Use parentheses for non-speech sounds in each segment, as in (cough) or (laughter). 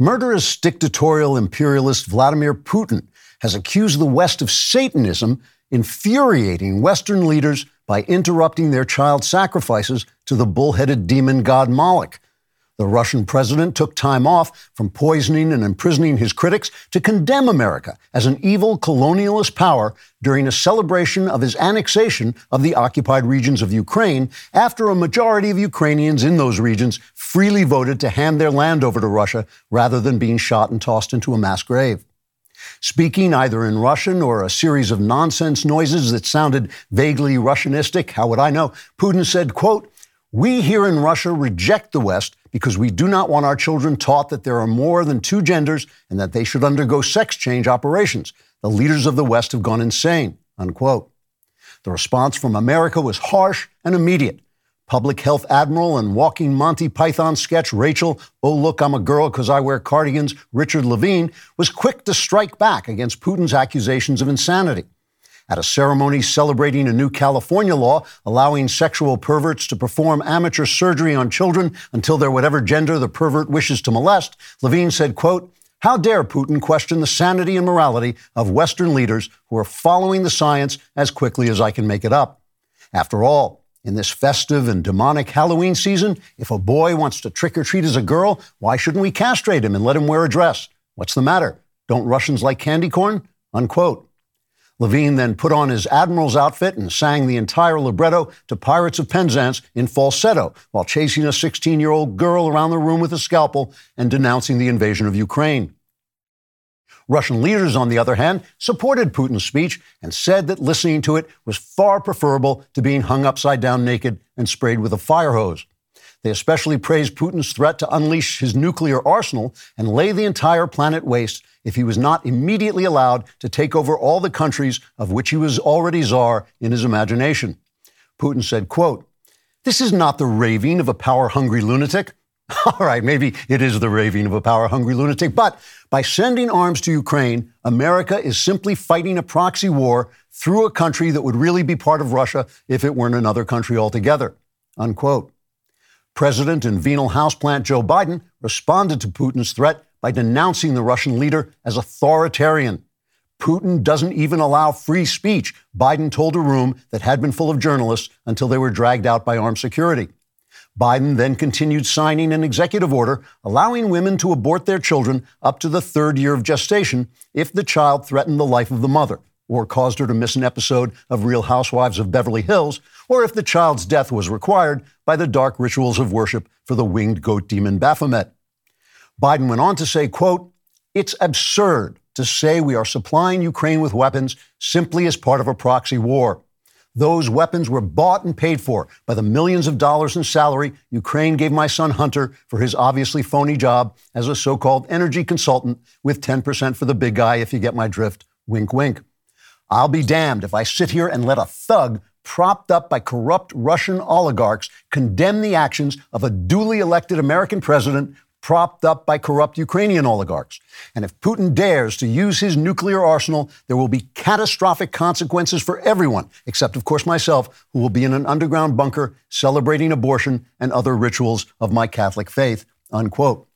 Murderous dictatorial imperialist Vladimir Putin has accused the West of Satanism, infuriating Western leaders by interrupting their child sacrifices to the bullheaded demon god Moloch. The Russian president took time off from poisoning and imprisoning his critics to condemn America as an evil colonialist power during a celebration of his annexation of the occupied regions of Ukraine after a majority of Ukrainians in those regions freely voted to hand their land over to Russia rather than being shot and tossed into a mass grave. Speaking either in Russian or a series of nonsense noises that sounded vaguely Russianistic, how would I know? Putin said, quote, we here in Russia reject the West because we do not want our children taught that there are more than two genders and that they should undergo sex change operations. The leaders of the West have gone insane. Unquote. The response from America was harsh and immediate. Public health admiral and walking Monty Python sketch Rachel, oh look, I'm a girl because I wear cardigans, Richard Levine, was quick to strike back against Putin's accusations of insanity at a ceremony celebrating a new California law allowing sexual perverts to perform amateur surgery on children until they're whatever gender the pervert wishes to molest, Levine said, quote, how dare Putin question the sanity and morality of Western leaders who are following the science as quickly as I can make it up? After all, in this festive and demonic Halloween season, if a boy wants to trick or treat as a girl, why shouldn't we castrate him and let him wear a dress? What's the matter? Don't Russians like candy corn? Unquote. Levine then put on his admiral's outfit and sang the entire libretto to Pirates of Penzance in falsetto while chasing a 16 year old girl around the room with a scalpel and denouncing the invasion of Ukraine. Russian leaders, on the other hand, supported Putin's speech and said that listening to it was far preferable to being hung upside down naked and sprayed with a fire hose. They especially praised Putin's threat to unleash his nuclear arsenal and lay the entire planet waste if he was not immediately allowed to take over all the countries of which he was already czar in his imagination. Putin said, quote, This is not the raving of a power hungry lunatic. (laughs) All right, maybe it is the raving of a power hungry lunatic, but by sending arms to Ukraine, America is simply fighting a proxy war through a country that would really be part of Russia if it weren't another country altogether. Unquote. President and venal houseplant Joe Biden responded to Putin's threat by denouncing the Russian leader as authoritarian. Putin doesn't even allow free speech, Biden told a room that had been full of journalists until they were dragged out by armed security. Biden then continued signing an executive order allowing women to abort their children up to the third year of gestation if the child threatened the life of the mother or caused her to miss an episode of Real Housewives of Beverly Hills, or if the child's death was required by the dark rituals of worship for the winged goat demon Baphomet. Biden went on to say, quote, it's absurd to say we are supplying Ukraine with weapons simply as part of a proxy war. Those weapons were bought and paid for by the millions of dollars in salary Ukraine gave my son Hunter for his obviously phony job as a so called energy consultant, with 10% for the big guy, if you get my drift. Wink, wink. I'll be damned if I sit here and let a thug propped up by corrupt Russian oligarchs condemn the actions of a duly elected American president propped up by corrupt Ukrainian oligarchs. And if Putin dares to use his nuclear arsenal, there will be catastrophic consequences for everyone, except, of course, myself, who will be in an underground bunker celebrating abortion and other rituals of my Catholic faith. Unquote.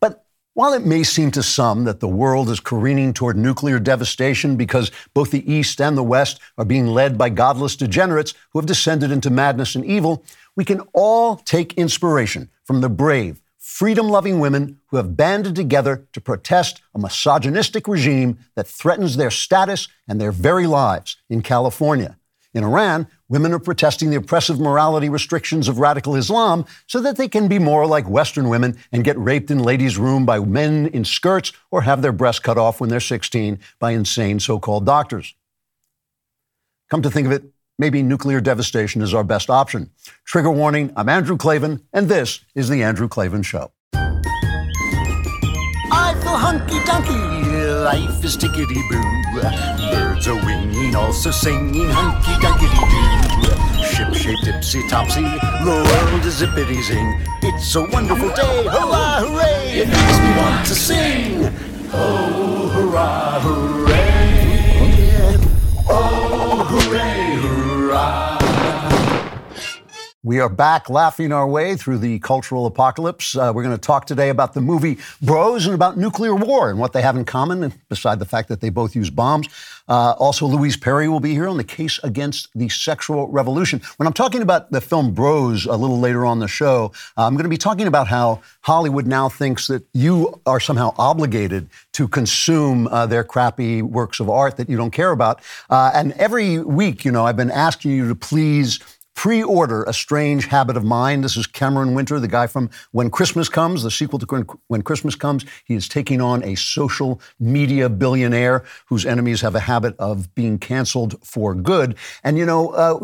But while it may seem to some that the world is careening toward nuclear devastation because both the East and the West are being led by godless degenerates who have descended into madness and evil, we can all take inspiration from the brave, freedom loving women who have banded together to protest a misogynistic regime that threatens their status and their very lives in California. In Iran, women are protesting the oppressive morality restrictions of radical Islam so that they can be more like Western women and get raped in ladies' room by men in skirts or have their breasts cut off when they're 16 by insane so called doctors. Come to think of it, maybe nuclear devastation is our best option. Trigger warning I'm Andrew Klavan, and this is The Andrew Klavan Show. I feel hunky dunky. Life is tickety boo. Birds are winging, also singing hunky dunky doo. Ship shaped tipsy topsy. The world is zippity zing. It's a wonderful day. Hurrah, hooray. It makes me want to sing. Oh, hurrah, hooray. Hooray. We are back laughing our way through the cultural apocalypse. Uh, we're going to talk today about the movie Bros and about nuclear war and what they have in common, beside the fact that they both use bombs. Uh, also, Louise Perry will be here on the case against the sexual revolution. When I'm talking about the film Bros a little later on the show, I'm going to be talking about how Hollywood now thinks that you are somehow obligated to consume uh, their crappy works of art that you don't care about. Uh, and every week, you know, I've been asking you to please pre order A Strange Habit of Mind. This is Cameron Winter, the guy from When Christmas Comes, the sequel to When Christmas Comes. He is taking on a social media billionaire whose enemies have a habit of being canceled for good. And, you know, uh,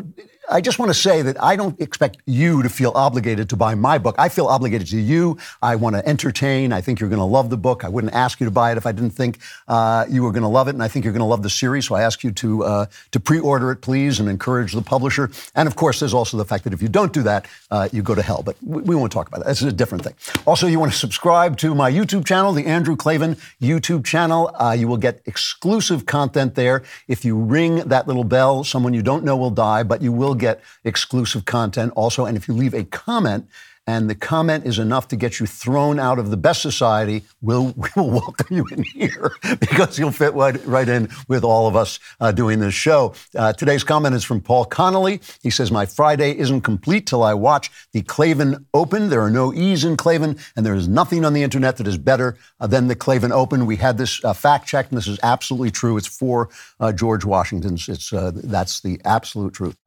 I just want to say that I don't expect you to feel obligated to buy my book. I feel obligated to you. I want to entertain. I think you're going to love the book. I wouldn't ask you to buy it if I didn't think uh, you were going to love it, and I think you're going to love the series. So I ask you to uh, to pre-order it, please, and encourage the publisher. And of course, there's also the fact that if you don't do that, uh, you go to hell. But we, won't talk about that. This is a different thing. Also, you want to subscribe to my YouTube channel, the Andrew Klavan YouTube channel. Uh, you will get exclusive content there. If you ring that little bell, someone you don't know will die, but you will get exclusive content also. And if you leave a comment, and the comment is enough to get you thrown out of the best society, we'll, (laughs) we'll welcome you in here (laughs) because you'll fit right, right in with all of us uh, doing this show. Uh, today's comment is from Paul Connolly. He says, My Friday isn't complete till I watch the Klavan Open. There are no E's in Klavan, and there is nothing on the internet that is better uh, than the Klavan Open. We had this uh, fact checked, and this is absolutely true. It's for uh, George Washington's. It's, uh, that's the absolute truth.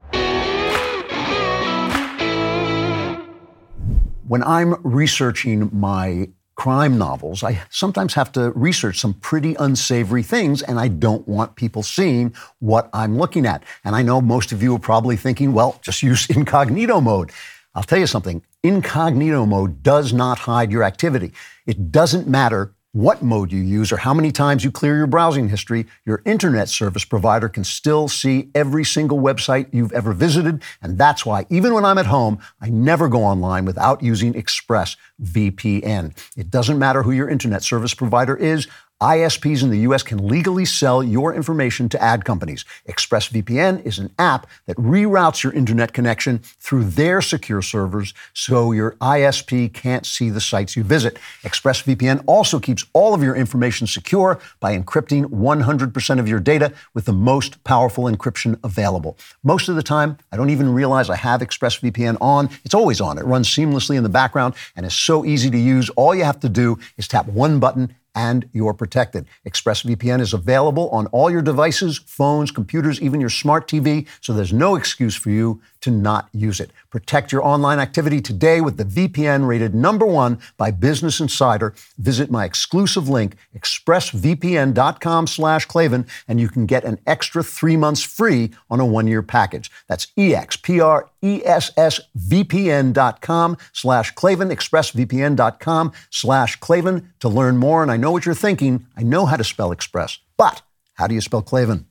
When I'm researching my crime novels, I sometimes have to research some pretty unsavory things, and I don't want people seeing what I'm looking at. And I know most of you are probably thinking, well, just use (laughs) incognito mode. I'll tell you something incognito mode does not hide your activity. It doesn't matter what mode you use or how many times you clear your browsing history, your internet service provider can still see every single website you've ever visited. And that's why, even when I'm at home, I never go online without using ExpressVPN. It doesn't matter who your internet service provider is. ISPs in the US can legally sell your information to ad companies. ExpressVPN is an app that reroutes your internet connection through their secure servers so your ISP can't see the sites you visit. ExpressVPN also keeps all of your information secure by encrypting 100% of your data with the most powerful encryption available. Most of the time, I don't even realize I have ExpressVPN on. It's always on. It runs seamlessly in the background and is so easy to use. All you have to do is tap one button and you're protected. ExpressVPN is available on all your devices, phones, computers, even your smart TV, so there's no excuse for you to not use it. Protect your online activity today with the VPN rated number one by Business Insider. Visit my exclusive link, expressvpn.com slash Klavan, and you can get an extra three months free on a one-year package. That's E-X-P-R-E-S-S-V-P-N.com slash Klavan, expressvpn.com slash Klavan to learn more. And I know what you're thinking. I know how to spell Express, but how do you spell Klavan?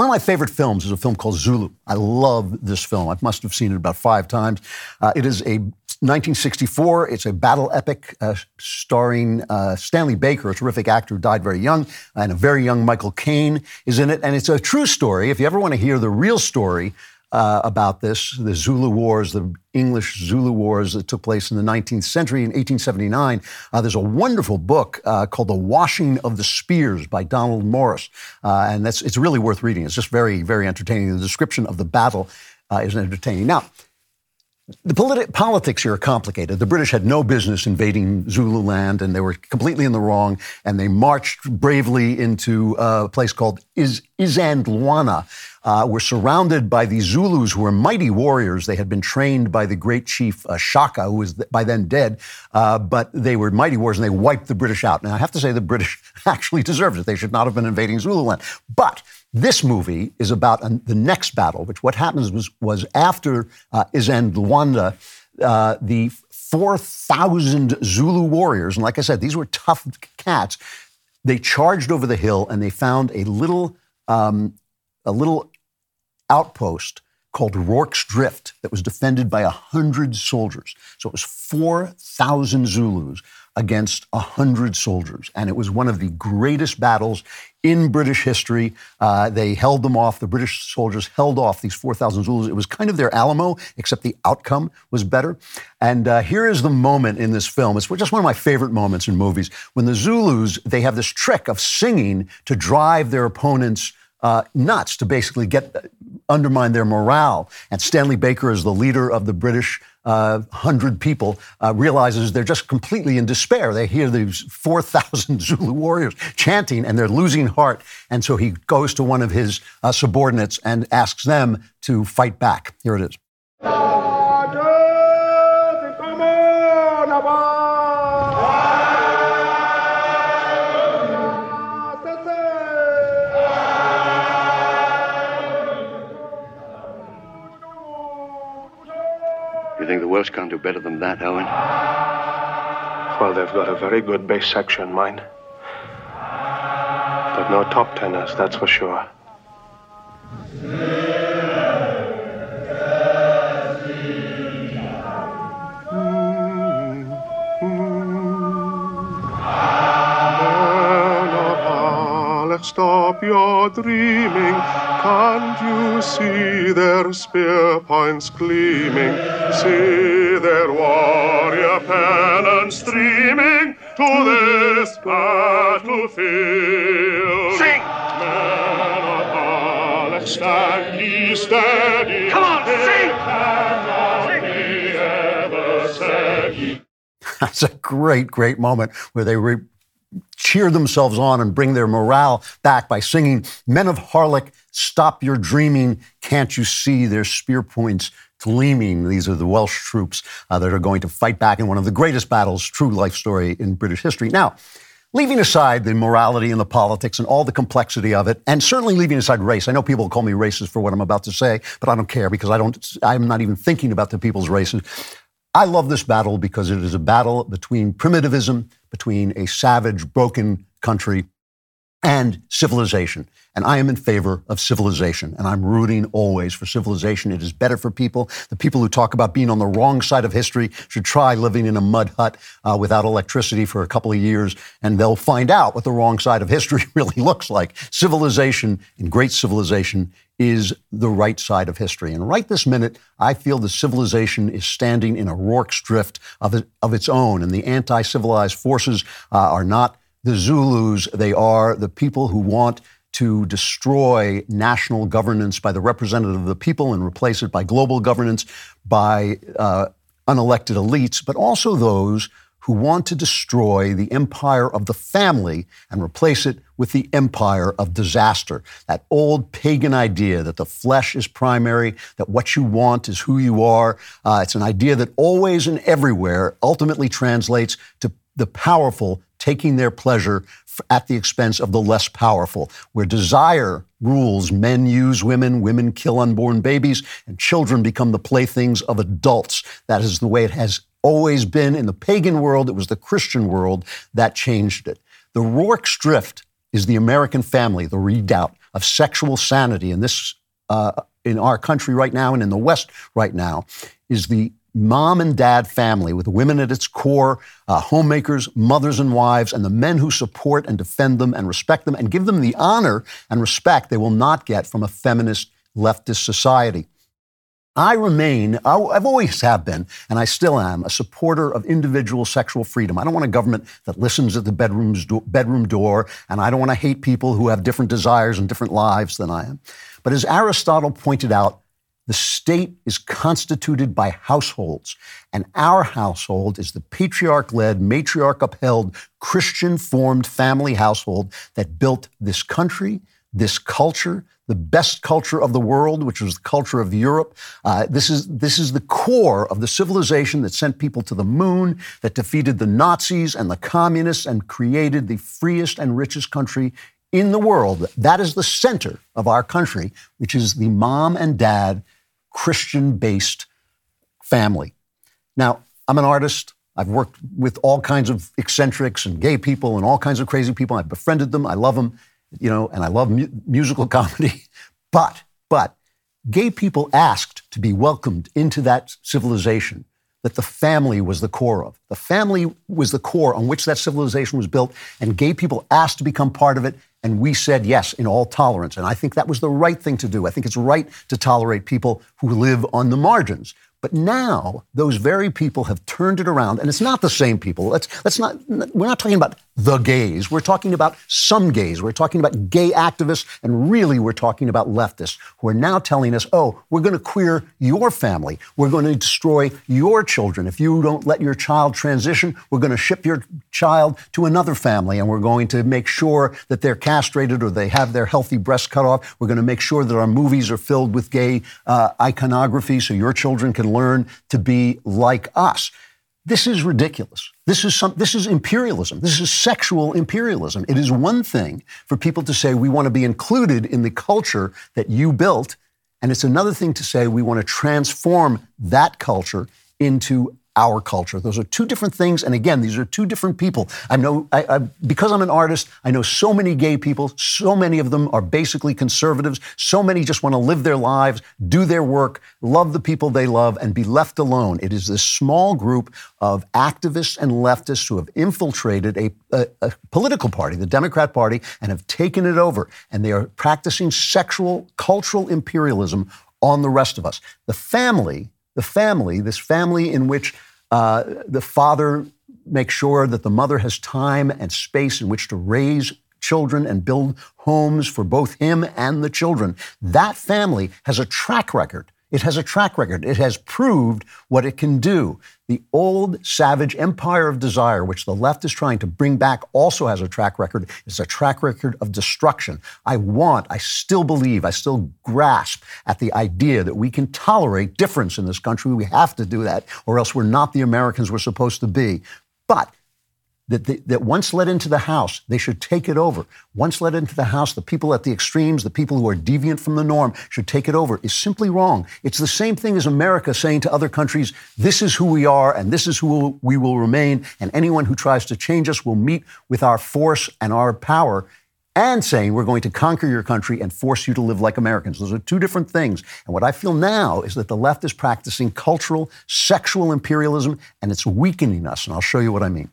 One of my favorite films is a film called Zulu. I love this film. I must have seen it about five times. Uh, it is a 1964. It's a battle epic uh, starring uh, Stanley Baker, a terrific actor who died very young, and a very young Michael Caine is in it. And it's a true story. If you ever want to hear the real story uh, about this, the Zulu Wars, the English Zulu Wars that took place in the 19th century in 1879. Uh, there's a wonderful book uh, called The Washing of the Spears by Donald Morris. Uh, and that's, it's really worth reading. It's just very, very entertaining. The description of the battle uh, is entertaining. Now, the politi- politics here are complicated. The British had no business invading Zululand, and they were completely in the wrong. And they marched bravely into a place called Is- Isandlwana, uh, were surrounded by these Zulus who were mighty warriors. They had been trained by the great chief uh, Shaka, who was by then dead, uh, but they were mighty warriors and they wiped the British out. Now, I have to say the British (laughs) actually deserved it. They should not have been invading Zululand. But this movie is about the next battle, which what happens was, was after uh, Isandlwana, uh, the 4,000 Zulu warriors, and like I said, these were tough cats, they charged over the hill and they found a little, um, a little outpost called Rorke's Drift that was defended by 100 soldiers. So it was 4,000 Zulus against a hundred soldiers, and it was one of the greatest battles in British history. Uh, they held them off. The British soldiers held off these 4,000 Zulus. It was kind of their Alamo, except the outcome was better. And uh, here is the moment in this film. It's just one of my favorite moments in movies when the Zulus they have this trick of singing to drive their opponents uh, nuts to basically get undermine their morale. And Stanley Baker, is the leader of the British uh, hundred people, uh, realizes they're just completely in despair. They hear these four thousand (laughs) Zulu warriors chanting, and they're losing heart. And so he goes to one of his uh, subordinates and asks them to fight back. Here it is. Think the Welsh can't do better than that, Owen? Well, they've got a very good bass section, mine. But no top tenors, that's for sure. Stop your dreaming. Can't you see their spear points gleaming? See their warrior pennons streaming to this battlefield. Sing! Men of Harlech, stand ye steady. Come on, sing! That's a great, great moment where they re- cheer themselves on and bring their morale back by singing, Men of Harlech, stop your dreaming. Can't you see their spear points gleaming? These are the Welsh troops uh, that are going to fight back in one of the greatest battles, true life story in British history. Now, Leaving aside the morality and the politics and all the complexity of it, and certainly leaving aside race. I know people call me racist for what I'm about to say, but I don't care because I don't. I'm not even thinking about the people's races. I love this battle because it is a battle between primitivism, between a savage, broken country, and civilization. And I am in favor of civilization, and I'm rooting always for civilization. It is better for people. The people who talk about being on the wrong side of history should try living in a mud hut uh, without electricity for a couple of years, and they'll find out what the wrong side of history (laughs) really looks like. Civilization, and great civilization, is the right side of history. And right this minute, I feel the civilization is standing in a Rorke's drift of, it, of its own, and the anti civilized forces uh, are not the Zulus, they are the people who want to destroy national governance by the representative of the people and replace it by global governance by uh, unelected elites, but also those who want to destroy the empire of the family and replace it with the empire of disaster. That old pagan idea that the flesh is primary, that what you want is who you are. Uh, it's an idea that always and everywhere ultimately translates to the powerful taking their pleasure at the expense of the less powerful. Where desire rules, men use women, women kill unborn babies, and children become the playthings of adults. That is the way it has always been in the pagan world. It was the Christian world that changed it. The Rorke's drift is the American family, the redoubt of sexual sanity in this uh, in our country right now and in the West right now is the mom and dad family with women at its core, uh, homemakers, mothers and wives, and the men who support and defend them and respect them and give them the honor and respect they will not get from a feminist leftist society. I remain, I've always have been, and I still am, a supporter of individual sexual freedom. I don't want a government that listens at the bedroom's do- bedroom door, and I don't want to hate people who have different desires and different lives than I am. But as Aristotle pointed out, the state is constituted by households, and our household is the patriarch led, matriarch upheld, Christian formed family household that built this country, this culture, the best culture of the world, which was the culture of Europe. Uh, this, is, this is the core of the civilization that sent people to the moon, that defeated the Nazis and the communists, and created the freest and richest country in the world. That is the center of our country, which is the mom and dad Christian based family. Now, I'm an artist. I've worked with all kinds of eccentrics and gay people and all kinds of crazy people. I've befriended them. I love them, you know, and I love mu- musical (laughs) comedy. But, but, gay people asked to be welcomed into that civilization that the family was the core of. The family was the core on which that civilization was built, and gay people asked to become part of it. And we said yes in all tolerance. And I think that was the right thing to do. I think it's right to tolerate people who live on the margins. But now those very people have turned it around, and it's not the same people. Let's, let's not, we're not talking about the gays. We're talking about some gays. We're talking about gay activists, and really we're talking about leftists who are now telling us, oh, we're going to queer your family. We're going to destroy your children. If you don't let your child transition, we're going to ship your child to another family, and we're going to make sure that they're castrated or they have their healthy breasts cut off. We're going to make sure that our movies are filled with gay uh, iconography so your children can learn to be like us. This is ridiculous. This is some, this is imperialism. This is sexual imperialism. It is one thing for people to say we want to be included in the culture that you built, and it's another thing to say we want to transform that culture into our culture. Those are two different things. And again, these are two different people. I know, I, I, because I'm an artist, I know so many gay people. So many of them are basically conservatives. So many just want to live their lives, do their work, love the people they love, and be left alone. It is this small group of activists and leftists who have infiltrated a, a, a political party, the Democrat Party, and have taken it over. And they are practicing sexual, cultural imperialism on the rest of us. The family the family, this family in which uh, the father makes sure that the mother has time and space in which to raise children and build homes for both him and the children. That family has a track record it has a track record. It has proved what it can do. The old savage empire of desire, which the left is trying to bring back, also has a track record. It's a track record of destruction. I want, I still believe, I still grasp at the idea that we can tolerate difference in this country. We have to do that, or else we're not the Americans we're supposed to be. But that, the, that once let into the house, they should take it over. Once let into the house, the people at the extremes, the people who are deviant from the norm, should take it over, is simply wrong. It's the same thing as America saying to other countries, this is who we are and this is who we will remain, and anyone who tries to change us will meet with our force and our power and saying we're going to conquer your country and force you to live like Americans. Those are two different things. And what I feel now is that the left is practicing cultural, sexual imperialism, and it's weakening us. And I'll show you what I mean.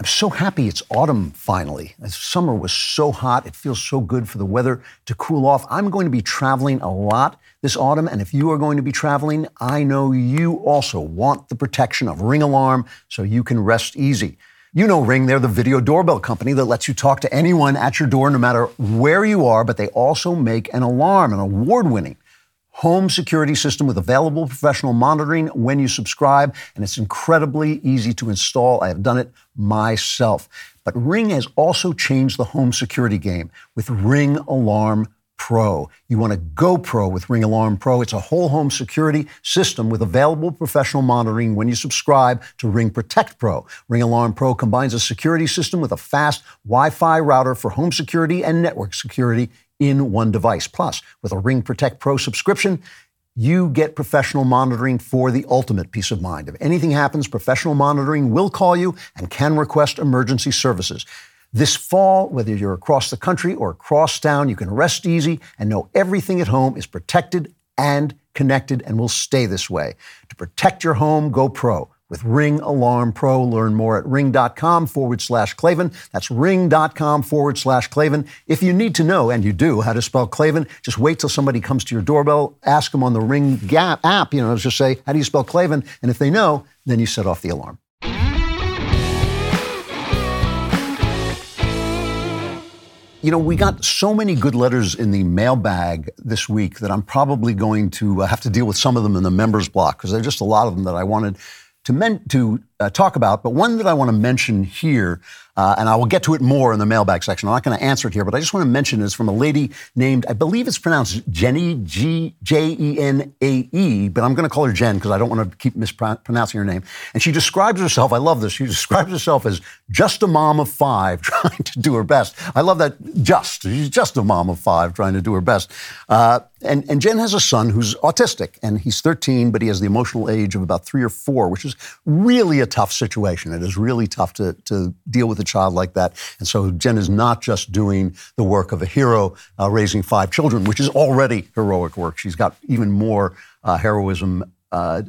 I'm so happy it's autumn finally. Summer was so hot. It feels so good for the weather to cool off. I'm going to be traveling a lot this autumn, and if you are going to be traveling, I know you also want the protection of Ring Alarm so you can rest easy. You know Ring, they're the video doorbell company that lets you talk to anyone at your door no matter where you are, but they also make an alarm, an award winning home security system with available professional monitoring when you subscribe, and it's incredibly easy to install. I have done it myself. But Ring has also changed the home security game with Ring Alarm Pro. You want to go pro with Ring Alarm Pro. It's a whole home security system with available professional monitoring when you subscribe to Ring Protect Pro. Ring Alarm Pro combines a security system with a fast Wi Fi router for home security and network security in one device. Plus, with a Ring Protect Pro subscription, you get professional monitoring for the ultimate peace of mind. If anything happens, professional monitoring will call you and can request emergency services. This fall, whether you're across the country or across town, you can rest easy and know everything at home is protected and connected and will stay this way. To protect your home, go pro with Ring Alarm Pro. Learn more at ring.com forward slash Klavan. That's ring.com forward slash Klavan. If you need to know, and you do, how to spell Klavan, just wait till somebody comes to your doorbell, ask them on the Ring Gap app, you know, just say, how do you spell Klavan? And if they know, then you set off the alarm. You know, we got so many good letters in the mailbag this week that I'm probably going to uh, have to deal with some of them in the members block because there are just a lot of them that I wanted to, men- to uh, talk about, but one that I want to mention here, uh, and I will get to it more in the mailbag section. I'm not going to answer it here, but I just want to mention. It's from a lady named, I believe it's pronounced Jenny, G J E N A E, but I'm going to call her Jen because I don't want to keep mispronouncing her name. And she describes herself, I love this, she describes herself as just a mom of five (laughs) trying to do her best. I love that just. She's just a mom of five trying to do her best. Uh, and, and Jen has a son who's autistic, and he's 13, but he has the emotional age of about three or four, which is really a tough situation. It is really tough to, to deal with a child like that. And so Jen is not just doing the work of a hero uh, raising five children, which is already heroic work. She's got even more uh, heroism. Uh,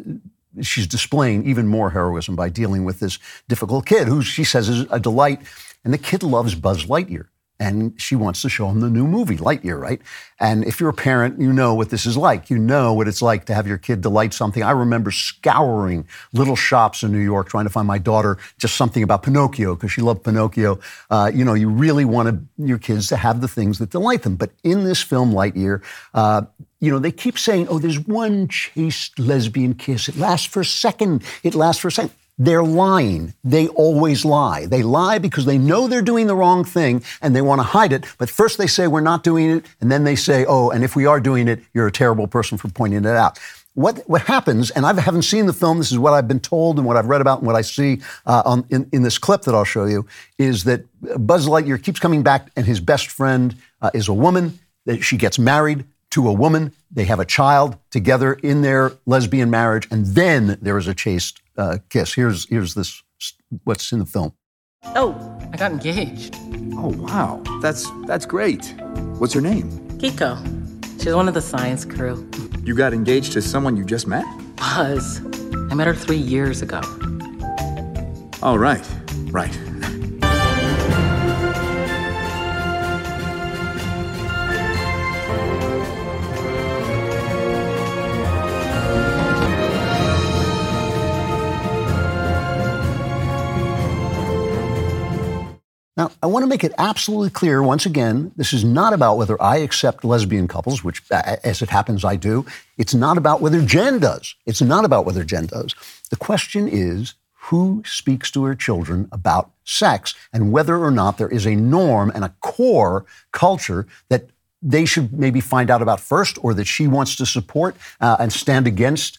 she's displaying even more heroism by dealing with this difficult kid who she says is a delight. And the kid loves Buzz Lightyear and she wants to show him the new movie, Lightyear, right? And if you're a parent, you know what this is like. You know what it's like to have your kid delight something. I remember scouring little shops in New York trying to find my daughter just something about Pinocchio because she loved Pinocchio. Uh, you know, you really want your kids to have the things that delight them. But in this film, Lightyear, uh, you know, they keep saying, oh, there's one chaste lesbian kiss. It lasts for a second. It lasts for a second. They're lying. They always lie. They lie because they know they're doing the wrong thing and they want to hide it. But first they say, we're not doing it. And then they say, oh, and if we are doing it, you're a terrible person for pointing it out. What, what happens, and I haven't seen the film, this is what I've been told and what I've read about and what I see uh, on, in, in this clip that I'll show you, is that Buzz Lightyear keeps coming back and his best friend uh, is a woman. That she gets married to a woman. They have a child together in their lesbian marriage, and then there is a chaste uh, kiss. Here's here's this what's in the film. Oh, I got engaged. Oh wow, that's that's great. What's her name? Kiko. She's one of the science crew. You got engaged to someone you just met? Buzz. I met her three years ago. Oh right, right. Now, I want to make it absolutely clear once again this is not about whether I accept lesbian couples, which, as it happens, I do. It's not about whether Jen does. It's not about whether Jen does. The question is who speaks to her children about sex and whether or not there is a norm and a core culture that they should maybe find out about first or that she wants to support uh, and stand against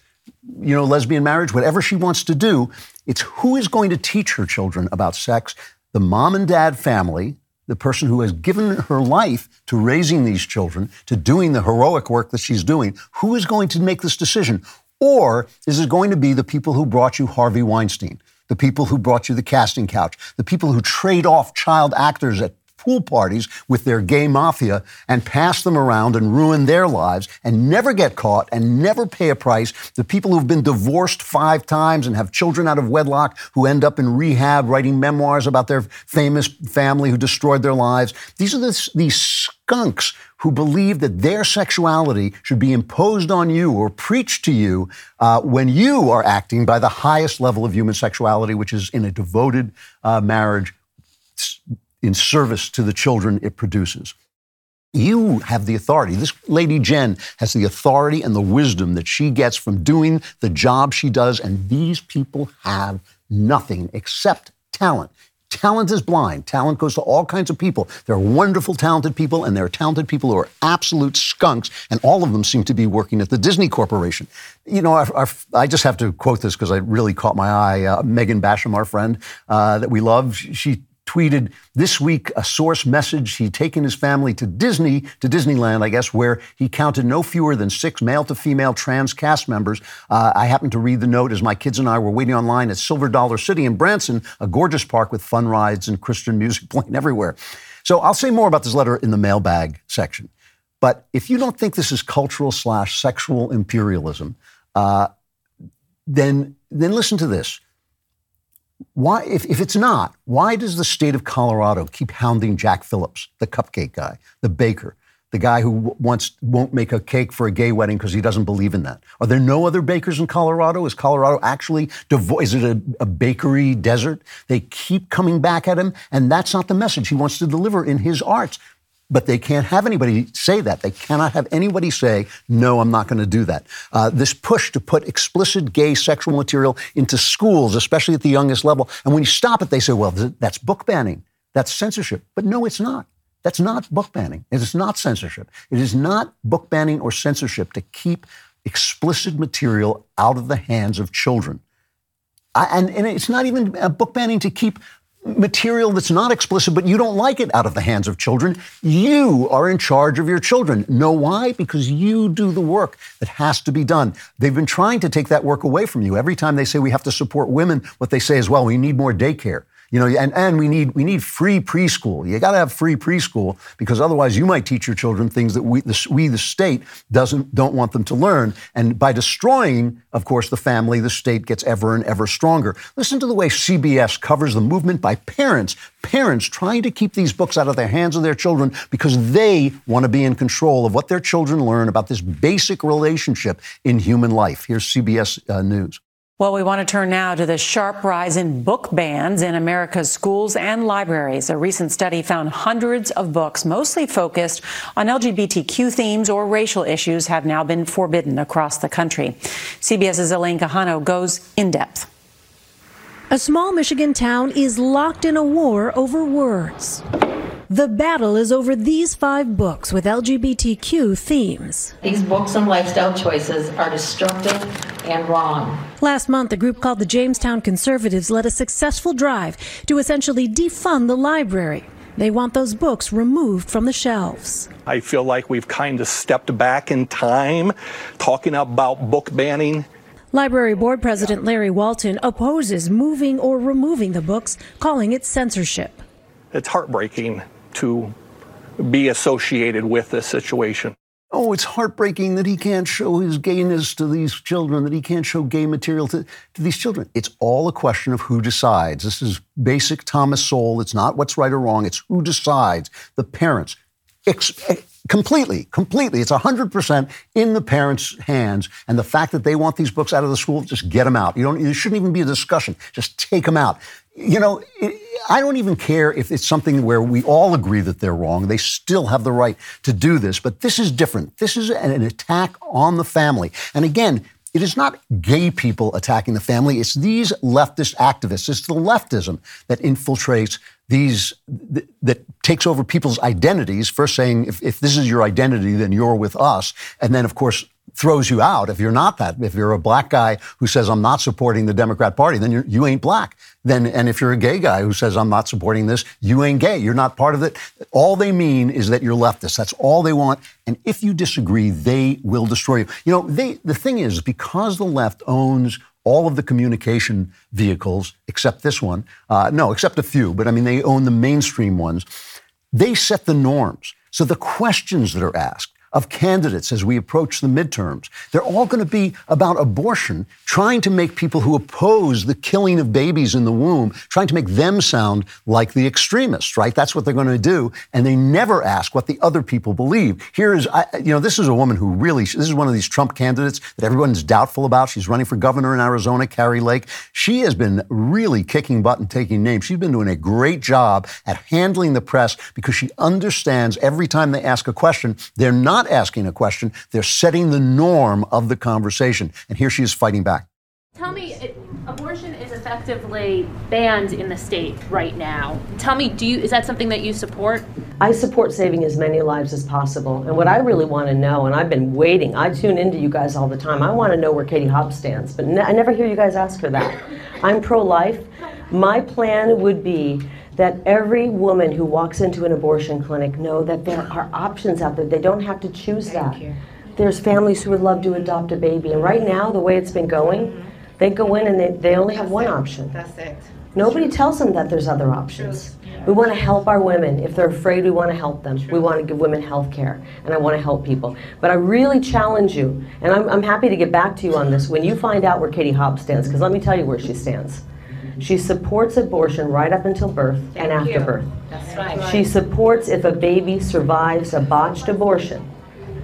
you know lesbian marriage whatever she wants to do it's who is going to teach her children about sex the mom and dad family, the person who has given her life to raising these children, to doing the heroic work that she's doing, who is going to make this decision? Or is it going to be the people who brought you Harvey Weinstein, the people who brought you the casting couch, the people who trade off child actors at pool parties with their gay mafia and pass them around and ruin their lives and never get caught and never pay a price. The people who've been divorced five times and have children out of wedlock who end up in rehab writing memoirs about their famous family who destroyed their lives. These are the, these skunks who believe that their sexuality should be imposed on you or preached to you uh, when you are acting by the highest level of human sexuality, which is in a devoted uh, marriage in service to the children it produces. You have the authority. This lady Jen has the authority and the wisdom that she gets from doing the job she does, and these people have nothing except talent. Talent is blind. Talent goes to all kinds of people. There are wonderful, talented people, and there are talented people who are absolute skunks, and all of them seem to be working at the Disney Corporation. You know, our, I just have to quote this because I really caught my eye. Uh, Megan Basham, our friend uh, that we love, she tweeted this week a source message. He'd taken his family to Disney, to Disneyland, I guess, where he counted no fewer than six male to female trans cast members. Uh, I happened to read the note as my kids and I were waiting online at Silver Dollar City in Branson, a gorgeous park with fun rides and Christian music (laughs) playing everywhere. So I'll say more about this letter in the mailbag section. But if you don't think this is cultural slash sexual imperialism, uh, then then listen to this. Why, if, if it's not, why does the state of Colorado keep hounding Jack Phillips, the cupcake guy, the baker, the guy who wants won't make a cake for a gay wedding because he doesn't believe in that? Are there no other bakers in Colorado? Is Colorado actually devo- is it a, a bakery desert? They keep coming back at him, and that's not the message he wants to deliver in his arts. But they can't have anybody say that. They cannot have anybody say, no, I'm not going to do that. Uh, this push to put explicit gay sexual material into schools, especially at the youngest level, and when you stop it, they say, well, that's book banning. That's censorship. But no, it's not. That's not book banning. It is not censorship. It is not book banning or censorship to keep explicit material out of the hands of children. I, and, and, it's not even book banning to keep material that's not explicit, but you don't like it out of the hands of children. You are in charge of your children. Know why? Because you do the work that has to be done. They've been trying to take that work away from you. Every time they say we have to support women, what they say is, well, we need more daycare. You know, and, and we need we need free preschool. You got to have free preschool because otherwise you might teach your children things that we the, we the state doesn't don't want them to learn. And by destroying, of course, the family, the state gets ever and ever stronger. Listen to the way CBS covers the movement by parents, parents trying to keep these books out of the hands of their children because they want to be in control of what their children learn about this basic relationship in human life. Here's CBS uh, News. Well, we want to turn now to the sharp rise in book bans in America's schools and libraries. A recent study found hundreds of books, mostly focused on LGBTQ themes or racial issues, have now been forbidden across the country. CBS's Elaine Quijano goes in depth. A small Michigan town is locked in a war over words. The battle is over these five books with LGBTQ themes. These books and lifestyle choices are destructive and wrong. Last month, a group called the Jamestown Conservatives led a successful drive to essentially defund the library. They want those books removed from the shelves. I feel like we've kind of stepped back in time talking about book banning. Library Board President Larry Walton opposes moving or removing the books, calling it censorship. It's heartbreaking to be associated with this situation. Oh, it's heartbreaking that he can't show his gayness to these children, that he can't show gay material to, to these children. It's all a question of who decides. This is basic Thomas Sowell. It's not what's right or wrong, it's who decides. The parents. Ex- completely, completely. It's 100% in the parents' hands. And the fact that they want these books out of the school, just get them out. You don't, there shouldn't even be a discussion. Just take them out. You know, it, I don't even care if it's something where we all agree that they're wrong. They still have the right to do this. But this is different. This is an attack on the family. And again, it is not gay people attacking the family. It's these leftist activists. It's the leftism that infiltrates these, th- that takes over people's identities. First saying, if, if this is your identity, then you're with us. And then, of course, throws you out if you're not that. If you're a black guy who says I'm not supporting the Democrat Party, then you're, you ain't black. Then, and if you're a gay guy who says I'm not supporting this, you ain't gay. You're not part of it. All they mean is that you're leftist. That's all they want. And if you disagree, they will destroy you. You know, they, the thing is, because the left owns all of the communication vehicles except this one, uh, no, except a few, but I mean, they own the mainstream ones. They set the norms. So the questions that are asked, of candidates as we approach the midterms. They're all going to be about abortion, trying to make people who oppose the killing of babies in the womb, trying to make them sound like the extremists, right? That's what they're going to do. And they never ask what the other people believe. Here is, you know, this is a woman who really, this is one of these Trump candidates that everyone's doubtful about. She's running for governor in Arizona, Kari Lake. She has been really kicking butt and taking names. She's been doing a great job at handling the press because she understands every time they ask a question, they're not not asking a question, they're setting the norm of the conversation. And here she is fighting back. Tell me, it, abortion is effectively banned in the state right now. Tell me, do you is that something that you support? I support saving as many lives as possible. And what I really want to know, and I've been waiting, I tune into you guys all the time. I want to know where Katie Hobbs stands, but ne- I never hear you guys ask her that. I'm pro life. My plan would be that every woman who walks into an abortion clinic know that there are options out there. They don't have to choose Thank that. You. There's families who would love to adopt a baby, and right now, the way it's been going, mm-hmm. they go in and they, they only have That's one it. option. That's it. Nobody tells them that there's other options. We want to help our women. If they're afraid, we want to help them. True. We want to give women health care, and I want to help people. But I really challenge you, and I'm, I'm happy to get back to you on this when you find out where Katie Hobbs stands, because let me tell you where she stands. She supports abortion right up until birth Thank and after you. birth. That's right. She supports if a baby survives a botched abortion,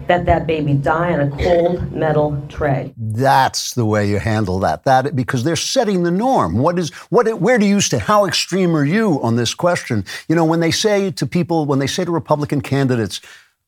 that that baby die on a cold metal tray. That's the way you handle that. That because they're setting the norm. What is what? Where do you stand? How extreme are you on this question? You know, when they say to people, when they say to Republican candidates,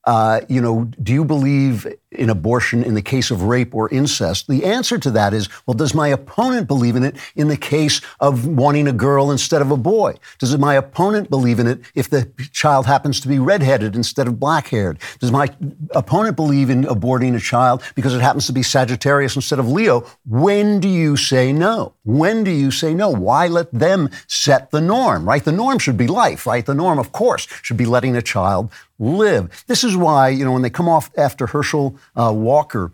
uh, you know, do you believe in abortion in the case of rape or incest? The answer to that is, well, does my opponent believe in it in the case of wanting a girl instead of a boy? Does my opponent believe in it if the child happens to be redheaded instead of black haired? Does my opponent believe in aborting a child because it happens to be Sagittarius instead of Leo? When do you say no? When do you say no? Why let them set the norm, right? The norm should be life, right? The norm, of course, should be letting a child live. This is why, you know, when they come off after Herschel uh, Walker,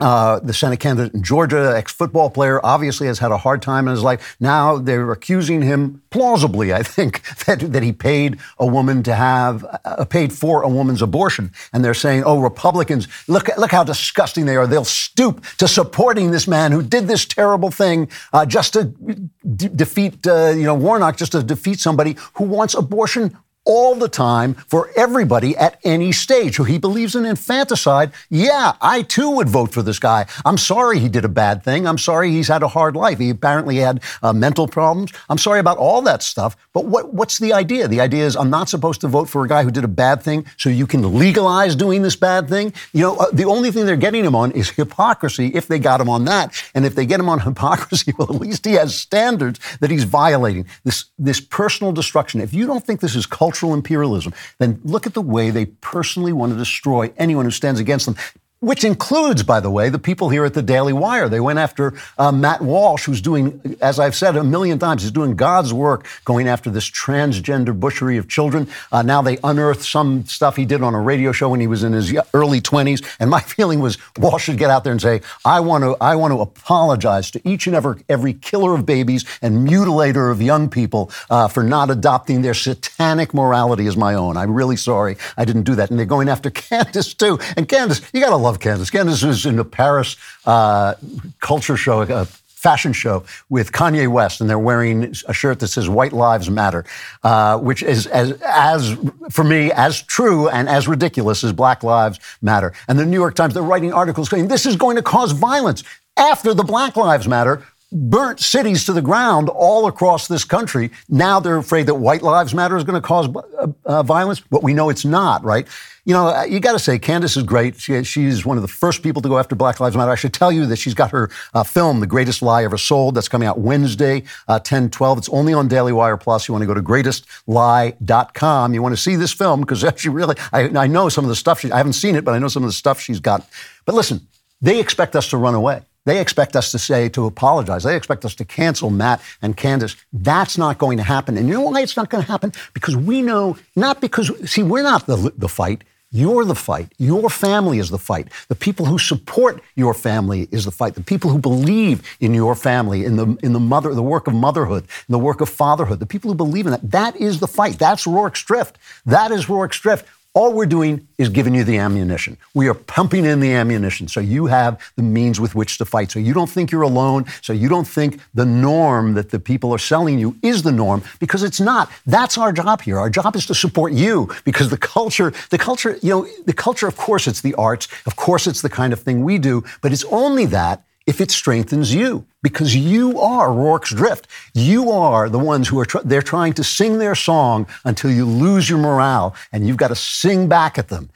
uh, the Senate candidate in Georgia, ex football player, obviously has had a hard time in his life. Now they're accusing him, plausibly, I think, (laughs) that, that he paid a woman to have, uh, paid for a woman's abortion. And they're saying, oh, Republicans, look, look how disgusting they are. They'll stoop to supporting this man who did this terrible thing uh, just to d- defeat, uh, you know, Warnock, just to defeat somebody who wants abortion all the time for everybody at any stage. Who he believes in infanticide, yeah, I too would vote for this guy. I'm sorry he did a bad thing. I'm sorry he's had a hard life. He apparently had uh, mental problems. I'm sorry about all that stuff. But what, what's the idea? The idea is I'm not supposed to vote for a guy who did a bad thing so you can legalize doing this bad thing. You know, uh, the only thing they're getting him on is hypocrisy if they got him on that. And if they get him on (laughs) hypocrisy, well, at least he has standards that he's violating. This, this personal destruction. If you don't think this is cultural, cultural imperialism, then look at the way they personally want to destroy anyone who stands against them which includes, by the way, the people here at the Daily Wire. They went after uh, Matt Walsh, who's doing, as I've said a million times, is doing God's work going after this transgender butchery of children. Uh, now they unearthed some stuff he did on a radio show when he was in his early 20s. And my (laughs) feeling was Walsh should get out there and say, I want to, I want to apologize to each and every, every killer of babies and mutilator of young people uh, for not adopting their satanic morality as my own. I'm really sorry I didn't do that. And they're going after (laughs) Candace, too. And Candace, you got to love love Candace. Candace was in a Paris uh, culture show, a fashion show with Kanye West, and they're wearing a shirt that says "White Lives Matter," uh, which is as, as for me as true and as ridiculous as Black Lives Matter. And the New York Times, they're writing articles saying this is going to cause violence after the Black Lives Matter burnt cities to the ground all across this country. Now they're afraid that white lives matter is going to cause uh, uh, violence, but we know it's not, right? You know, you got to say, Candace is great. She, she's one of the first people to go after Black Lives Matter. I should tell you that she's got her uh, film, The Greatest Lie Ever Sold, that's coming out Wednesday, uh, 10 12. It's only on Daily Wire Plus. You want to go to greatestlie.com. You want to see this film because (laughs) she really, I, I know some of the stuff she, I haven't seen it, but I know some of the stuff she's got. But listen, they expect us to run away. They expect us to say, to apologize. They expect us to cancel Matt and Candace. That's not going to happen. And you know why it's not going to happen? Because we know, not because, see, we're not the, the fight. You're the fight. Your family is the fight. The people who support your family is the fight. The people who believe in your family, in the in the mother, the work of motherhood, in the work of fatherhood, the people who believe in that, that is the fight. That's Rorke's drift. That is Rorke's drift. All we're doing is giving you the ammunition. We are pumping in the ammunition so you have the means with which to fight. So you don't think you're alone. So you don't think the norm that the people are selling you is the norm because it's not. That's our job here. Our job is to support you because the culture, the culture, you know, the culture, of course, it's the arts. Of course, it's the kind of thing we do, but it's only that if it strengthens you because you are Rorke's drift. You are the ones who are tr- they're trying to sing their song until you lose your morale and you've got to sing back at them.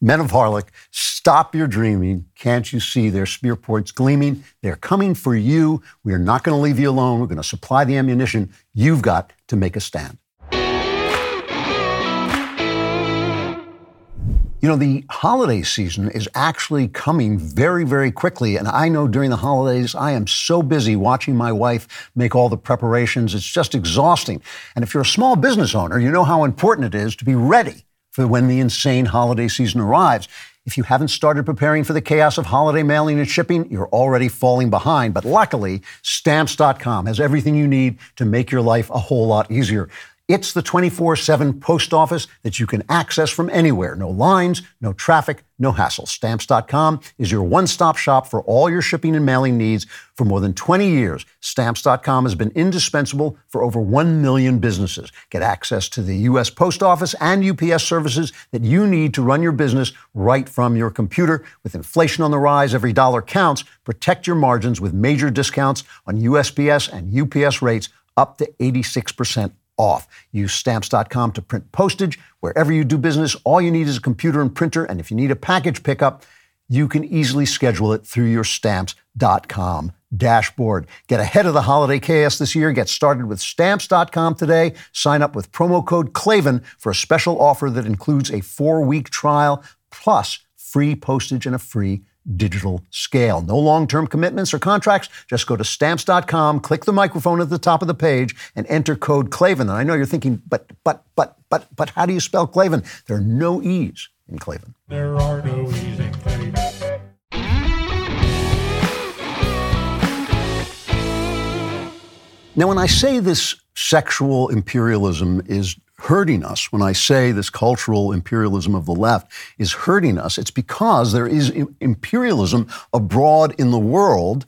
Men of Harlech, stop your dreaming. Can't you see their spear points gleaming? They're coming for you. We are not going to leave you alone. We're going to supply the ammunition. You've got to make a stand. You know, the holiday season is actually coming very, very quickly. And I know during the holidays, I am so busy watching my wife make all the preparations. It's just exhausting. And if you're a small business owner, you know how important it is to be ready for when the insane holiday season arrives. If you haven't started preparing for the chaos of holiday mailing and shipping, you're already falling behind. But luckily, stamps.com has everything you need to make your life a whole lot easier. It's the 24 7 post office that you can access from anywhere. No lines, no traffic, no hassle. Stamps.com is your one stop shop for all your shipping and mailing needs. For more than 20 years, Stamps.com has been indispensable for over 1 million businesses. Get access to the U.S. Post Office and UPS services that you need to run your business right from your computer. With inflation on the rise, every dollar counts. Protect your margins with major discounts on USPS and UPS rates up to 86% off. Use stamps.com to print postage. Wherever you do business, all you need is a computer and printer. And if you need a package pickup, you can easily schedule it through your stamps.com dashboard. Get ahead of the holiday chaos this year. Get started with stamps.com today. Sign up with promo code KLAVAN for a special offer that includes a four week trial plus free postage and a free digital scale. No long term commitments or contracts. Just go to stamps.com, click the microphone at the top of the page, and enter code KLAVAN. And I know you're thinking, but, but, but, but, but, how do you spell KLAVAN? There are no E's in Klavan. There are no E's in Klavan. Now, when I say this sexual imperialism is hurting us, when I say this cultural imperialism of the left is hurting us, it's because there is imperialism abroad in the world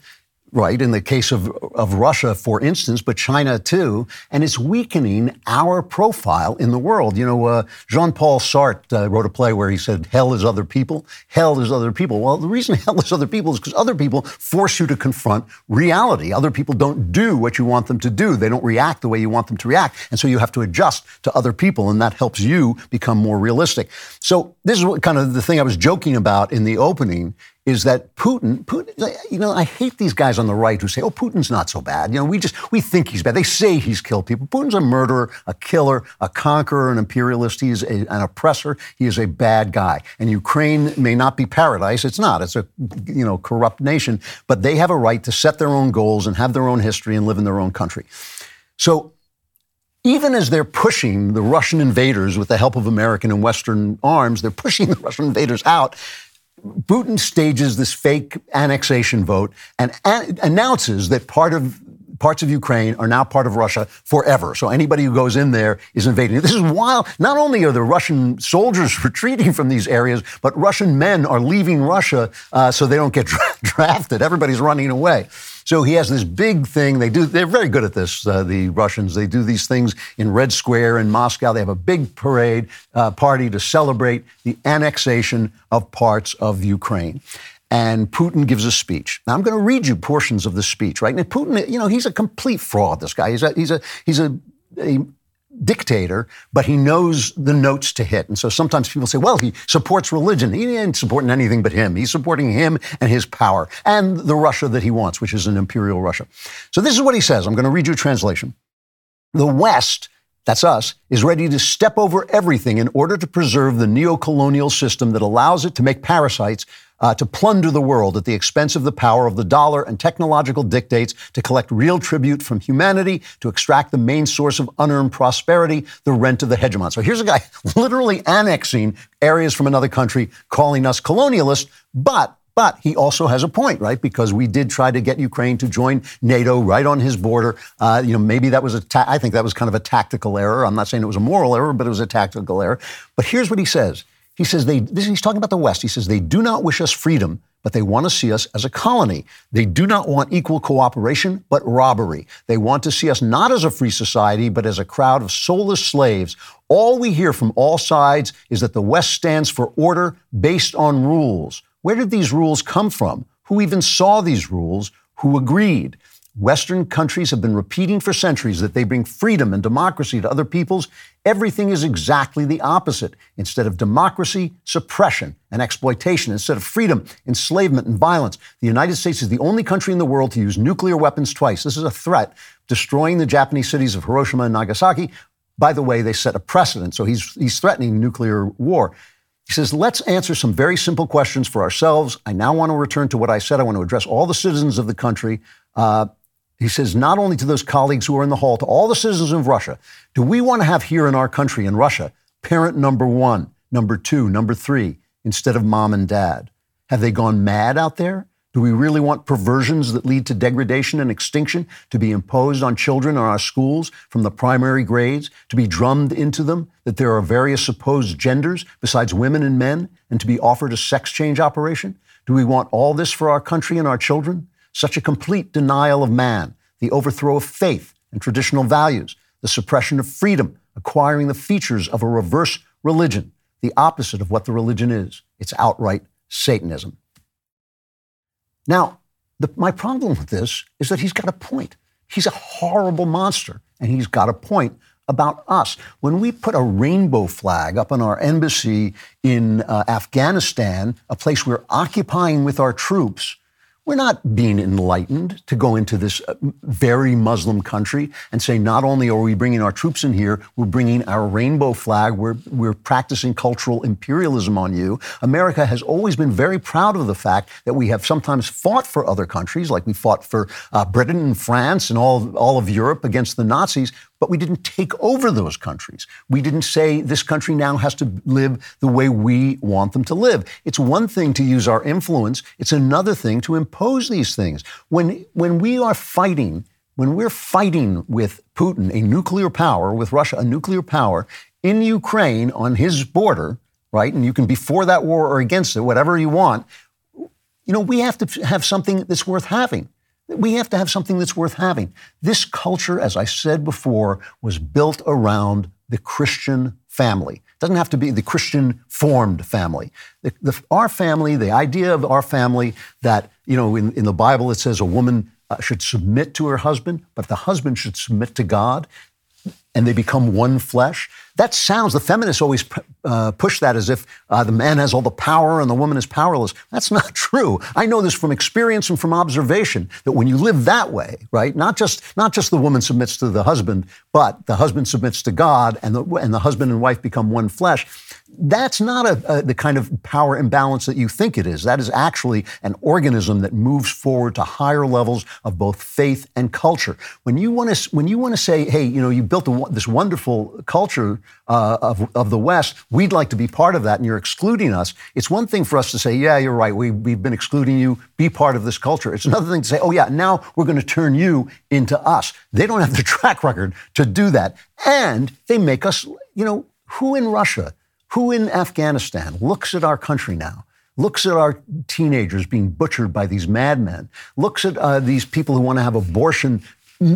right, in the case of, of Russia, for instance, but China too, and it's weakening our profile in the world. You know, uh, Jean Paul Sartre uh, wrote a play where he said, Hell is other people, hell is other people. Well, the reason (laughs) hell is other people is because other people force you to confront reality. Other people don't do what you want them to do, they don't react the way you want them to react. And so you have to adjust to other people, and that helps you become more realistic. So, this is what kind of the thing I was joking about in the opening is that Putin, Putin, you know, I hate these guys on the right who say, "Oh, Putin's not so bad." You know, we just we think he's bad. They say he's killed people. Putin's a murderer, a killer, a conqueror, an imperialist. He's a, an oppressor. He is a bad guy. And Ukraine may not be paradise. It's not. It's a you know corrupt nation. But they have a right to set their own goals and have their own history and live in their own country. So even as they're pushing the Russian invaders with the help of American and Western arms, they're pushing the Russian invaders out. Putin stages this fake annexation vote and an- announces that part of parts of Ukraine are now part of Russia forever. So anybody who goes in there is invading. This is wild. Not only are the Russian soldiers (laughs) retreating from these areas, but Russian men are leaving Russia uh, so they don't get (laughs) dra- drafted. Everybody's running away. So he has this big thing. They do. They're very good at this. Uh, the Russians. They do these things in Red Square in Moscow. They have a big parade uh, party to celebrate the annexation of parts of Ukraine and Putin gives a speech. Now I'm going to read you portions of the speech, right? And Putin, you know, he's a complete fraud. This guy, he's a he's a he's a, a dictator, but he knows the notes to hit. And so sometimes people say, well, he supports religion. He ain't supporting anything but him. He's supporting him and his power and the Russia that he wants, which is an imperial Russia. So this is what he says. I'm going to read you a translation. The West, that's us, is ready to step over everything in order to preserve the neo-colonial system that allows it to make parasites uh, to plunder the world at the expense of the power of the dollar and technological dictates to collect real tribute from humanity to extract the main source of unearned prosperity, the rent of the hegemon. So here's a guy (laughs) literally annexing areas from another country, calling us colonialists, but but he also has a point, right? Because we did try to get Ukraine to join NATO right on his border. Uh, you know, maybe that was a. Ta- I think that was kind of a tactical error. I'm not saying it was a moral error, but it was a tactical error. But here's what he says. He says they, this, he's talking about the West. He says they do not wish us freedom, but they want to see us as a colony. They do not want equal cooperation, but robbery. They want to see us not as a free society, but as a crowd of soulless slaves. All we hear from all sides is that the West stands for order based on rules. Where did these rules come from? Who even saw these rules? Who agreed? Western countries have been repeating for centuries that they bring freedom and democracy to other peoples. Everything is exactly the opposite. Instead of democracy, suppression and exploitation. Instead of freedom, enslavement and violence. The United States is the only country in the world to use nuclear weapons twice. This is a threat, destroying the Japanese cities of Hiroshima and Nagasaki. By the way, they set a precedent. So he's, he's threatening nuclear war. He says, let's answer some very simple questions for ourselves. I now want to return to what I said. I want to address all the citizens of the country. Uh, he says, not only to those colleagues who are in the hall, to all the citizens of Russia, do we want to have here in our country, in Russia, parent number one, number two, number three, instead of mom and dad? Have they gone mad out there? Do we really want perversions that lead to degradation and extinction to be imposed on children in our schools from the primary grades, to be drummed into them that there are various supposed genders besides women and men, and to be offered a sex change operation? Do we want all this for our country and our children? Such a complete denial of man, the overthrow of faith and traditional values, the suppression of freedom, acquiring the features of a reverse religion, the opposite of what the religion is. It's outright Satanism. Now, the, my problem with this is that he's got a point. He's a horrible monster, and he's got a point. about us. When we put a rainbow flag up on our embassy in uh, Afghanistan, a place we're occupying with our troops, we're not being enlightened to go into this uh, very Muslim country and say, not only are we bringing our troops in here, we're bringing our rainbow flag, we're, we're practicing cultural imperialism on you. America has always been very proud of the fact that we have sometimes fought for other countries, like we fought for uh, Britain and France and all, all of Europe against the Nazis but we didn't take over those countries. We didn't say this country now has to live the way we want them to live. It's one thing to use our influence, it's another thing to impose these things. When, when we are fighting, when we're fighting with Putin, a nuclear power, with Russia, a nuclear power, in Ukraine on his border, right? And you can be for that war or against it, whatever you want. You know, we have to have something that's worth having. We have to have something that's worth having. This culture, as I said before, was built around the Christian family. It doesn't have to be the Christian formed family. The, the, our family, the idea of our family that, you know, in, in the Bible it says a woman uh, should submit to her husband, but the husband should submit to God and they become one flesh. That sounds, the feminists always uh, push that as if uh, the man has all the power and the woman is powerless. That's not true. I know this from experience and from observation that when you live that way, right, not just, not just the woman submits to the husband, but the husband submits to God and the, and the husband and wife become one flesh that's not a, a, the kind of power imbalance that you think it is. That is actually an organism that moves forward to higher levels of both faith and culture. When you want to, when you want to say, hey, you know, you built a, this wonderful culture uh, of, of the West, we'd like to be part of that, and you're excluding us. It's one thing for us to say, yeah, you're right, we, we've been excluding you, be part of this culture. It's another thing to say, oh yeah, now we're going to turn you into us. They don't have the (laughs) track record to do that, and they make us, you know, who in Russia? Who in Afghanistan looks at our country now, looks at our teenagers being butchered by these madmen, looks at uh, these people who want to have abortion